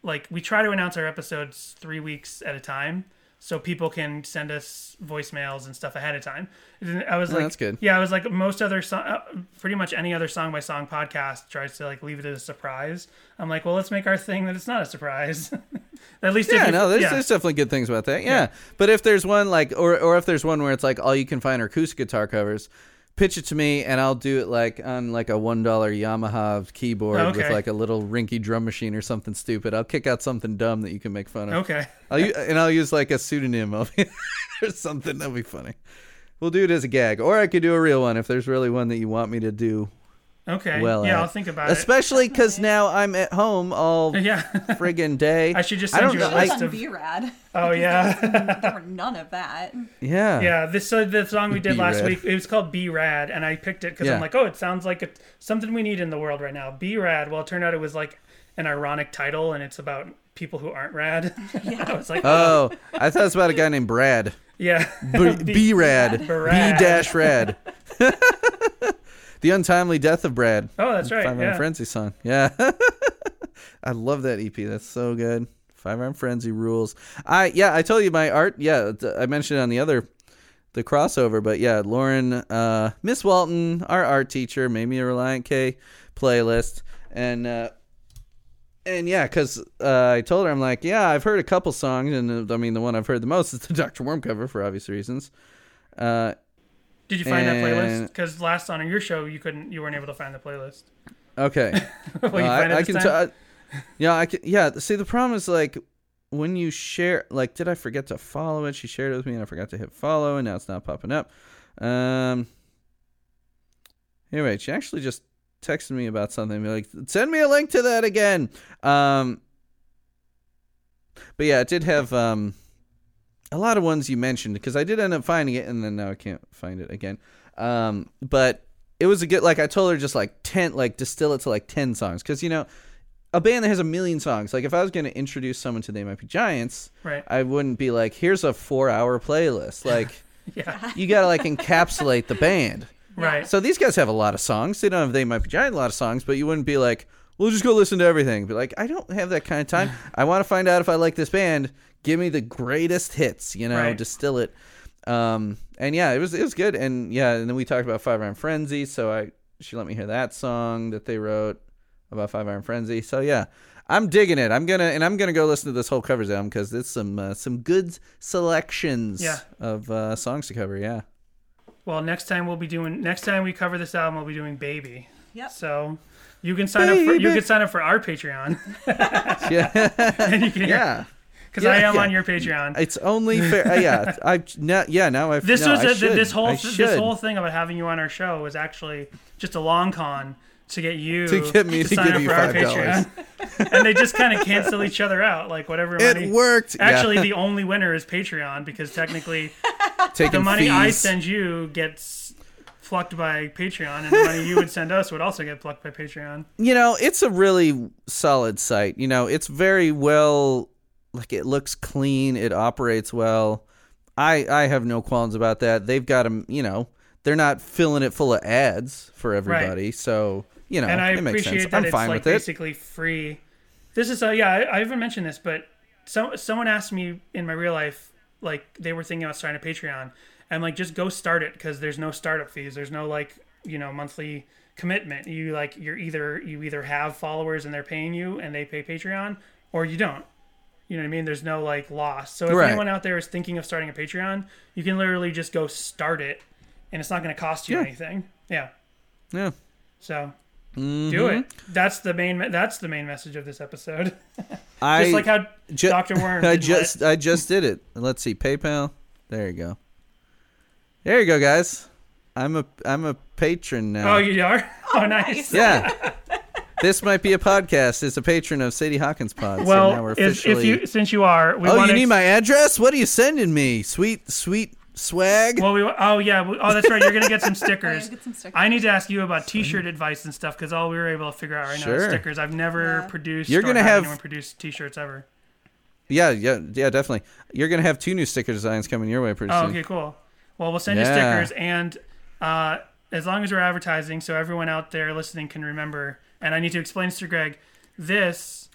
like we try to announce our episodes three weeks at a time so people can send us voicemails and stuff ahead of time And i was Oh, like that's good. yeah i was like most other song uh, pretty much any other song by song podcast tries to like leave it as a surprise i'm like well let's make our thing that it's not a surprise at least Yeah, no, there's, yeah. there's definitely good things about that. Yeah. But if there's one like, or or if there's one where it's like all you can find are acoustic guitar covers, pitch it to me and I'll do it like on like a one dollar Yamaha keyboard oh, with Okay. like a little rinky drum machine or something stupid. I'll kick out something dumb that you can make fun of. okay I'll u- and I'll use like a pseudonym of or something that'll be funny. We'll do it as a gag, or I could do a real one if there's really one that you want me to do okay well. yeah at. i'll think about it. Especially because now I'm at home all yeah friggin' day. i should just I send don't you know, a I- list on of B-Rad. oh yeah there were none of that. yeah. Yeah, this so the song we did last B-Rad. week it was called "Be Rad," and I picked it because Yeah. I'm like, oh, it sounds like a, something we need in the world right now. Be Rad. Well, it turned out it was like an ironic title, and it's about people who aren't rad. Yeah. I was like, oh, oh, I thought it was about a guy named Brad. yeah, B, B rad. B Brad. dash rad. The untimely death of Brad. oh, that's right. Five Iron Yeah. Frenzy song. Yeah. I love that EP. That's so good. Five Iron Frenzy rules. I yeah, I told you my art. Yeah, I mentioned it on the other the crossover, but yeah, Lauren uh Miss Walton, our art teacher, made me a Relient K playlist and uh and yeah, because uh, I told her, I'm like, yeah, I've heard a couple songs, and uh, I mean, the one I've heard the most is the Dr. Worm cover for obvious reasons. Uh, Did you find that playlist? Because last on your show, you couldn't, you weren't able to find the playlist. okay, you Uh, find it I, I can. T- yeah, I can. Yeah. See, the problem is like when you share. Like, did I forget to follow it? She shared it with me, and I forgot to hit follow, and now it's not popping up. Um. Anyway, she actually just texted me about something. Like, send me a link to that again. Um. But yeah, it did have um a lot of ones you mentioned because I did end up finding it, and then now I can't find it again. Um, but it was a good like I told her just like ten like distill it to like ten songs because you know a band that has a million songs like if I was going to introduce someone to They Might Be Giants Right. I wouldn't be like here's a four hour playlist like Yeah. you got to like encapsulate the band Right. so these guys have a lot of songs they don't have They Might Be Giants a lot of songs but you wouldn't be like we'll just go listen to everything be like I don't have that kind of time I want to find out if I like this band give me the greatest hits you know Right. distill it um and yeah it was it was good and yeah and then we talked about five iron frenzy so i she let me hear that song that they wrote about five iron frenzy so yeah i'm digging it i'm gonna and i'm gonna go listen to this whole covers album because it's some uh, some good selections Yeah. of uh songs to cover yeah Well, next time we'll be doing. Next time we cover this album, we'll be doing "Baby." Yep. So you can sign up for. You can sign up for our Patreon, yeah and you can hear yeah because Yeah, I am yeah. on your Patreon. it's only fair uh, yeah i now yeah now i This no, was I a, should. this whole this whole thing about having you on our show was actually just a long con to get you To get me to sign give up you for our $5. Patreon, and they just kind of cancel each other out. Like whatever money. it worked Yeah. Actually, the only winner is Patreon because technically Taking the money I send you gets plucked by Patreon, and the money you would send us would also get plucked by Patreon. you know it's a really solid site you know it's very well like it looks clean it operates well I I have no qualms about that. They've got them, you know, they're not filling it full of ads for everybody. So, you know, and I it makes appreciate sense. that I'm it's fine like with it. basically free. This is uh, yeah, I, I haven't mentioned this, but so someone asked me in my real life, like they were thinking about starting a Patreon. I'm like, just go start it because there's no startup fees. There's no like you know monthly commitment. You like you're either you either have followers and they're paying you and they pay Patreon, or you don't. You know what I mean? There's no like loss. So if Right. anyone out there is thinking of starting a Patreon, you can literally just go start it, and it's not going to cost you Yeah. anything. Yeah. Yeah. So Mm-hmm. do it. That's the main. me- That's the main message of this episode. I Just like how ju- Dr. Worm. I didn't just I just did it. Let's see, PayPal. There you go. There you go, guys. I'm a I'm a patron now. oh, you are. Oh, nice. yeah. this might be a podcast. It's a patron of Sadie Hawkins Pod. so now Well, we're if, if officially. you since you are, we oh, want you need my address? What are you sending me? Sweet, sweet swag. Well, we. Oh yeah. we- Oh, that's right. You're gonna get some stickers. get some stickers. I need to ask you about T-shirt advice and stuff because all we were able to figure out right now is stickers. I've never Yeah. produced. You're gonna had have- anyone produce T-shirts ever. yeah, yeah, yeah, definitely. You're gonna have two new sticker designs coming your way pretty Oh, soon. okay, cool. Well, we'll send Yeah. you stickers, and uh, as long as we're advertising, so everyone out there listening can remember. And I need to explain this to Greg. This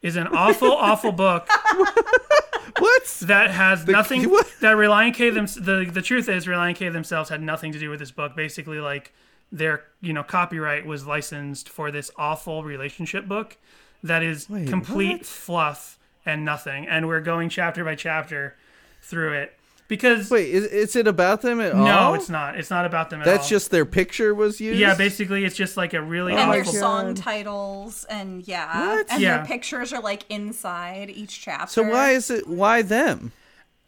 is an awful, awful book What? that has nothing. what? That Relient K them. The the truth is, Relient K themselves had nothing to do with this book. Basically, like their you know copyright was licensed for this awful relationship book that is Wait, complete what? fluff and nothing. And we're going chapter by chapter through it because Wait, is, is it about them at all? no, it's not. It's not about them at That's all. just their picture was used. yeah. Basically, it's just like a really and my their awful. Song titles and yeah, What? and Yeah. their pictures are like inside each chapter. So why is it? Why them?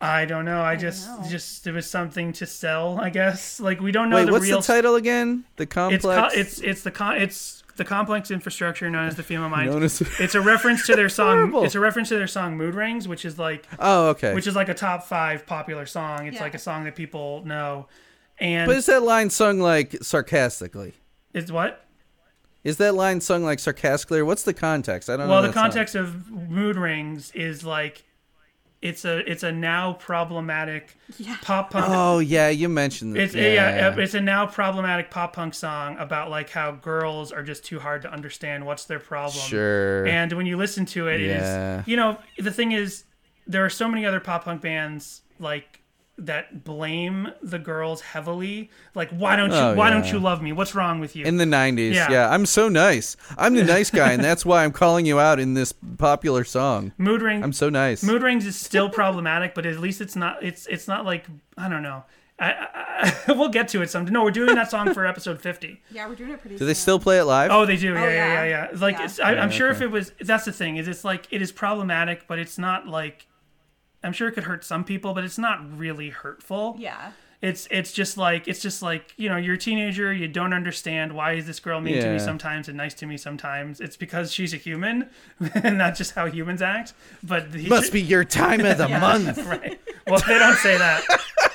I don't know. I just know. just it was something to sell. I guess like we don't know Wait, the what's real. the title again? The It's complex. co- it's it's the con- it's the complex infrastructure known as the female mind. As- it's a reference to their song. Horrible. It's a reference to their song "Mood Rings," which is like oh, okay. which is like a top five popular song. It's Yeah. like a song that people know, and but is that line sung like sarcastically? it's what? Is that line sung like sarcastically, or what's the context? I don't Well, know. the that song. context of "Mood Rings" is like it's a it's a now problematic pop punk Oh yeah, you mentioned It's it. yeah. it's a now problematic pop punk song about like how girls are just too hard to understand. What's their problem? Sure. And when you listen to it, Yeah. it is you know the thing is there are so many other pop punk bands like that blame the girls heavily. Like why don't you Oh, why don't you love me? What's wrong with you? in the 90s. Yeah. Yeah. I'm so nice. I'm the nice guy, and that's why I'm calling you out in this popular song. Mood ring. I'm so nice. Mood rings is still problematic, but at least it's not. It's it's not like I don't know. I, I, I, we'll get to it someday. No, we're doing that song for episode fifty. yeah, we're doing it pretty. Soon. Do they still play it live? Oh, they do. Yeah, oh, yeah, yeah. yeah, yeah. Like, Yeah. It's, I, I'm sure if it was, that's the thing. Is it's like it is problematic, but it's not like. I'm sure it could hurt some people, but it's not really hurtful. Yeah. It's it's just like it's just like you know you're a teenager. You don't understand why is this girl mean to me sometimes and nice to me sometimes. It's because she's a human, and not just how humans act. But he Must be your time of the month. right. Well, they don't say that.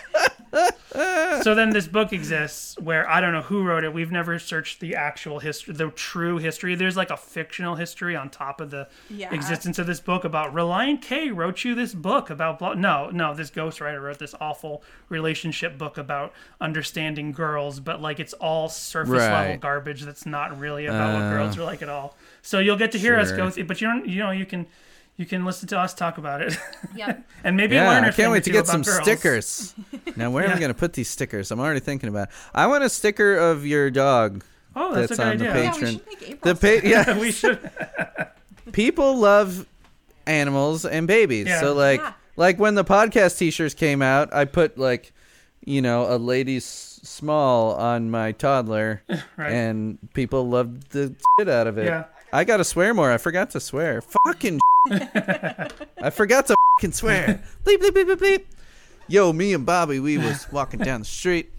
so then this book exists where I don't know who wrote it. We've never searched the actual history, the true history. There's like a fictional history on top of the Yeah. existence of this book about Relient K wrote you this book about blah. No, no, this ghostwriter wrote this awful relationship book about understanding girls, but like it's all surface level garbage that's not really about what Uh, girls are like at all. So you'll get to hear us sure. go through, but you don't, you know, you can. You can listen to us talk about it. Yep. and maybe Yeah, learn a I thing can't or wait to two get some girls. stickers. Now, where am I going to put these stickers? I'm already thinking about. It. I want a sticker of your dog. Oh, that's, That's a good on the idea. Yeah, Patron. we should make The April. pa- yeah, we should. people love animals and babies. Yeah. So like Yeah. like when the podcast t-shirts came out, I put like you know, a lady's small on my toddler Right. and people loved the shit out of it. Yeah. I got to swear more. I forgot to swear. Fucking I forgot to fucking swear. bleep bleep bleep bleep bleep. Yo, me and Bobby, we was walking down the street.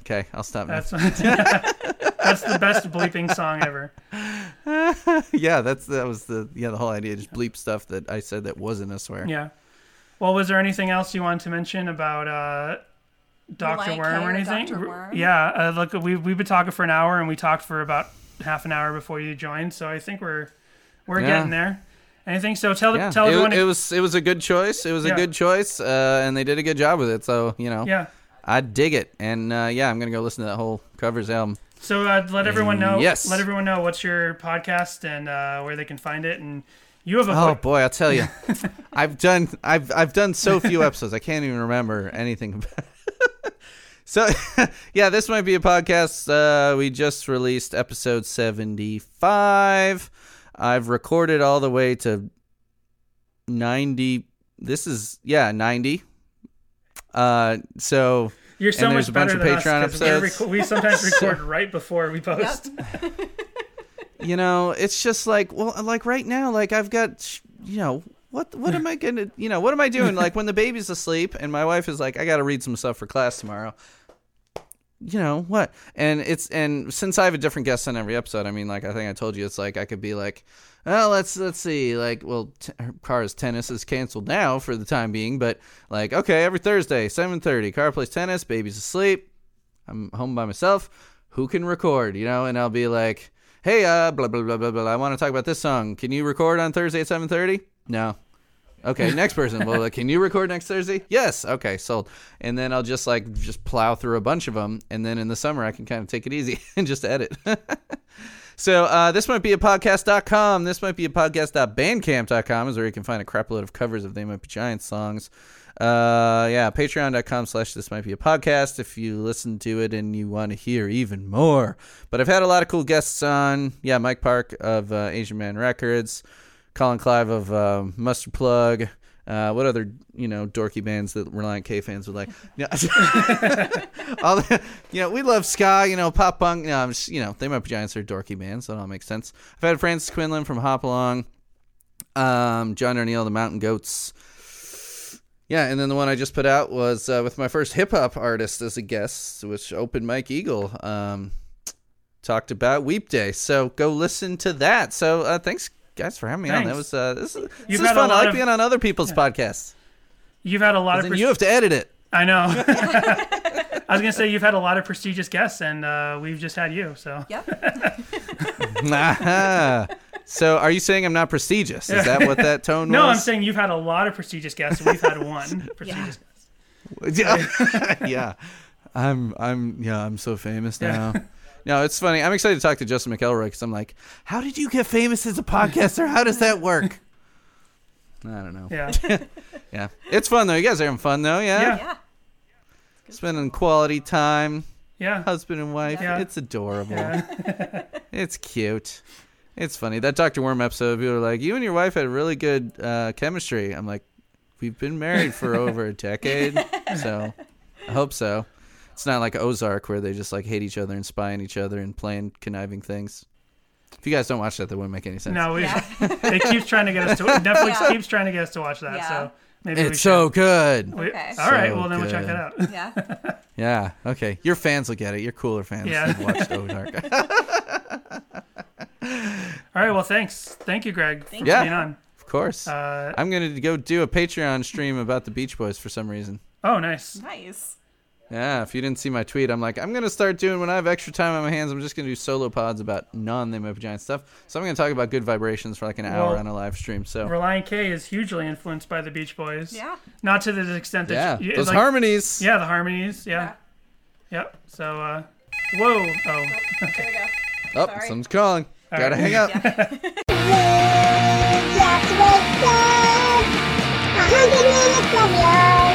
Okay, I'll stop now. That's that's the best bleeping song ever. yeah, that's that was the yeah the whole idea. Just bleep stuff that I said that wasn't a swear. Yeah. Well, was there anything else you wanted to mention about uh, Doctor Relient Worm or or anything? Dr. Worm? Yeah. Uh, look, we we've been talking for an hour, and we talked for about half an hour before you joined. So I think we're we're Yeah. getting there. Anything? So tell Yeah, tell everyone. it was it was a good choice. It was Yeah. a good choice, uh, and they did a good job with it. So you know, yeah. I dig it, and uh, yeah, I'm gonna go listen to that whole covers album. So uh, let everyone know. Yes. Let everyone know what's your podcast and uh, where they can find it. And you have a Oh boy, I'll tell you, I've done I've I've done so few episodes, I can't even remember anything. About so yeah, this might be a podcast. Uh, we just released episode seventy five. I've recorded all the way to ninety. This is yeah ninety. Uh, so You're so and much there's a bunch better of than Patreon us 'cause we're episodes. reco- we sometimes record right before we post. you know, it's just like, well, like right now, like I've got, you know, what what am I gonna, you know, what am I doing? Like when the baby's asleep and my wife is like, I got to read some stuff for class tomorrow. You know what? And it's and since I have a different guest on every episode, I mean, like I think I told you, it's like I could be like, oh, let's let's see, like, well, t- Cara's tennis is canceled now for the time being, but like, okay, every Thursday, seven thirty, car plays tennis, baby's asleep, I'm home by myself. Who can record? You know, and I'll be like, "Hey, uh, blah blah blah blah blah. I want to talk about this song. Can you record on Thursday at 7:30?" No. Okay, next person. well, uh, can you record next Thursday? Yes. Okay, sold. And then I'll just like just plow through a bunch of them, and then in the summer I can kind of take it easy and just edit. So uh, this might be a podcast.com. This might be a podcast.bandcamp.com is where you can find a crapload of covers of They Might Be Giants songs. Uh, yeah, patreon.com slash this might be a podcast if you listen to it and you want to hear even more. But I've had a lot of cool guests on. Yeah, Mike Park of uh, Asian Man Records, Colin Clive of uh, Mustard Plug. Uh, what other you know dorky bands that Relient K fans would like? Yeah. all the, you know, we love ska, you know, pop punk. You know, just, you know, they might be giants. They're dorky bands, so it all makes sense. I've had Frances Quinlan from Hop Along, um, John Darnielle, the Mountain Goats. Yeah, and then the one I just put out was uh, with my first hip hop artist as a guest, which Open Mike Eagle um, talked about Weep Day. So go listen to that. So uh, thanks guys for having me on. That was uh, this, is- this is fun. I like of- being on other people's podcasts. You've had a lot of. Pres- you have to edit it. I know. I was gonna say you've had a lot of prestigious guests, and uh, we've just had you. So Yep. Aha. so are you saying I'm not prestigious? Is that what that tone was? no, I'm saying you've had a lot of prestigious guests. and We've had one prestigious guest. yeah. yeah. I'm I'm yeah, I'm so famous Yeah. now. No, it's funny. I'm excited to talk to Justin McElroy because I'm like, how did you get famous as a podcaster? How does that work? I don't know. Yeah. Yeah. It's fun though. You guys are having fun though, yeah? Yeah. Yeah. Spending quality time, Yeah. husband and wife. Yeah. It's adorable. Yeah. It's cute. It's funny. That Dr. Worm episode, people are like, you and your wife had really good uh, chemistry. I'm like, we've been married for over a decade, so I hope so. It's not like Ozark where they just like hate each other and spy on each other and plan conniving things. If you guys don't watch that, that wouldn't make any sense. No, we, Yeah. it keeps trying to get us to. Netflix Yeah. keeps trying to get us to watch that. Yeah. So maybe we It's so good. We- Okay. All right. So Well, then we'll check good. that out. Yeah. Yeah. Okay. Your fans will get it. You're cooler fans. Yeah. Yeah. Watched Ozark. All right. Well, thanks. Thank you, Greg, for Yeah. being on. of course. Uh, I'm gonna go do a Patreon stream about the Beach Boys for some reason. oh, nice. nice. Yeah, if you didn't see my tweet, I'm like, I'm gonna start doing when I have extra time on my hands. I'm just gonna do solo pods about non They Might Be Giant stuff. So I'm gonna talk about good vibrations for like an hour Well, on a live stream. So Relient K is hugely influenced by the Beach Boys. Yeah. Not to the extent that yeah, you, those like- harmonies. Yeah, the harmonies. Yeah. Yep. So, uh, whoa. Oh. There we go. Oh, Sorry. someone's calling. All Gotta right. hang up. Just wake up. A hundred minutes of your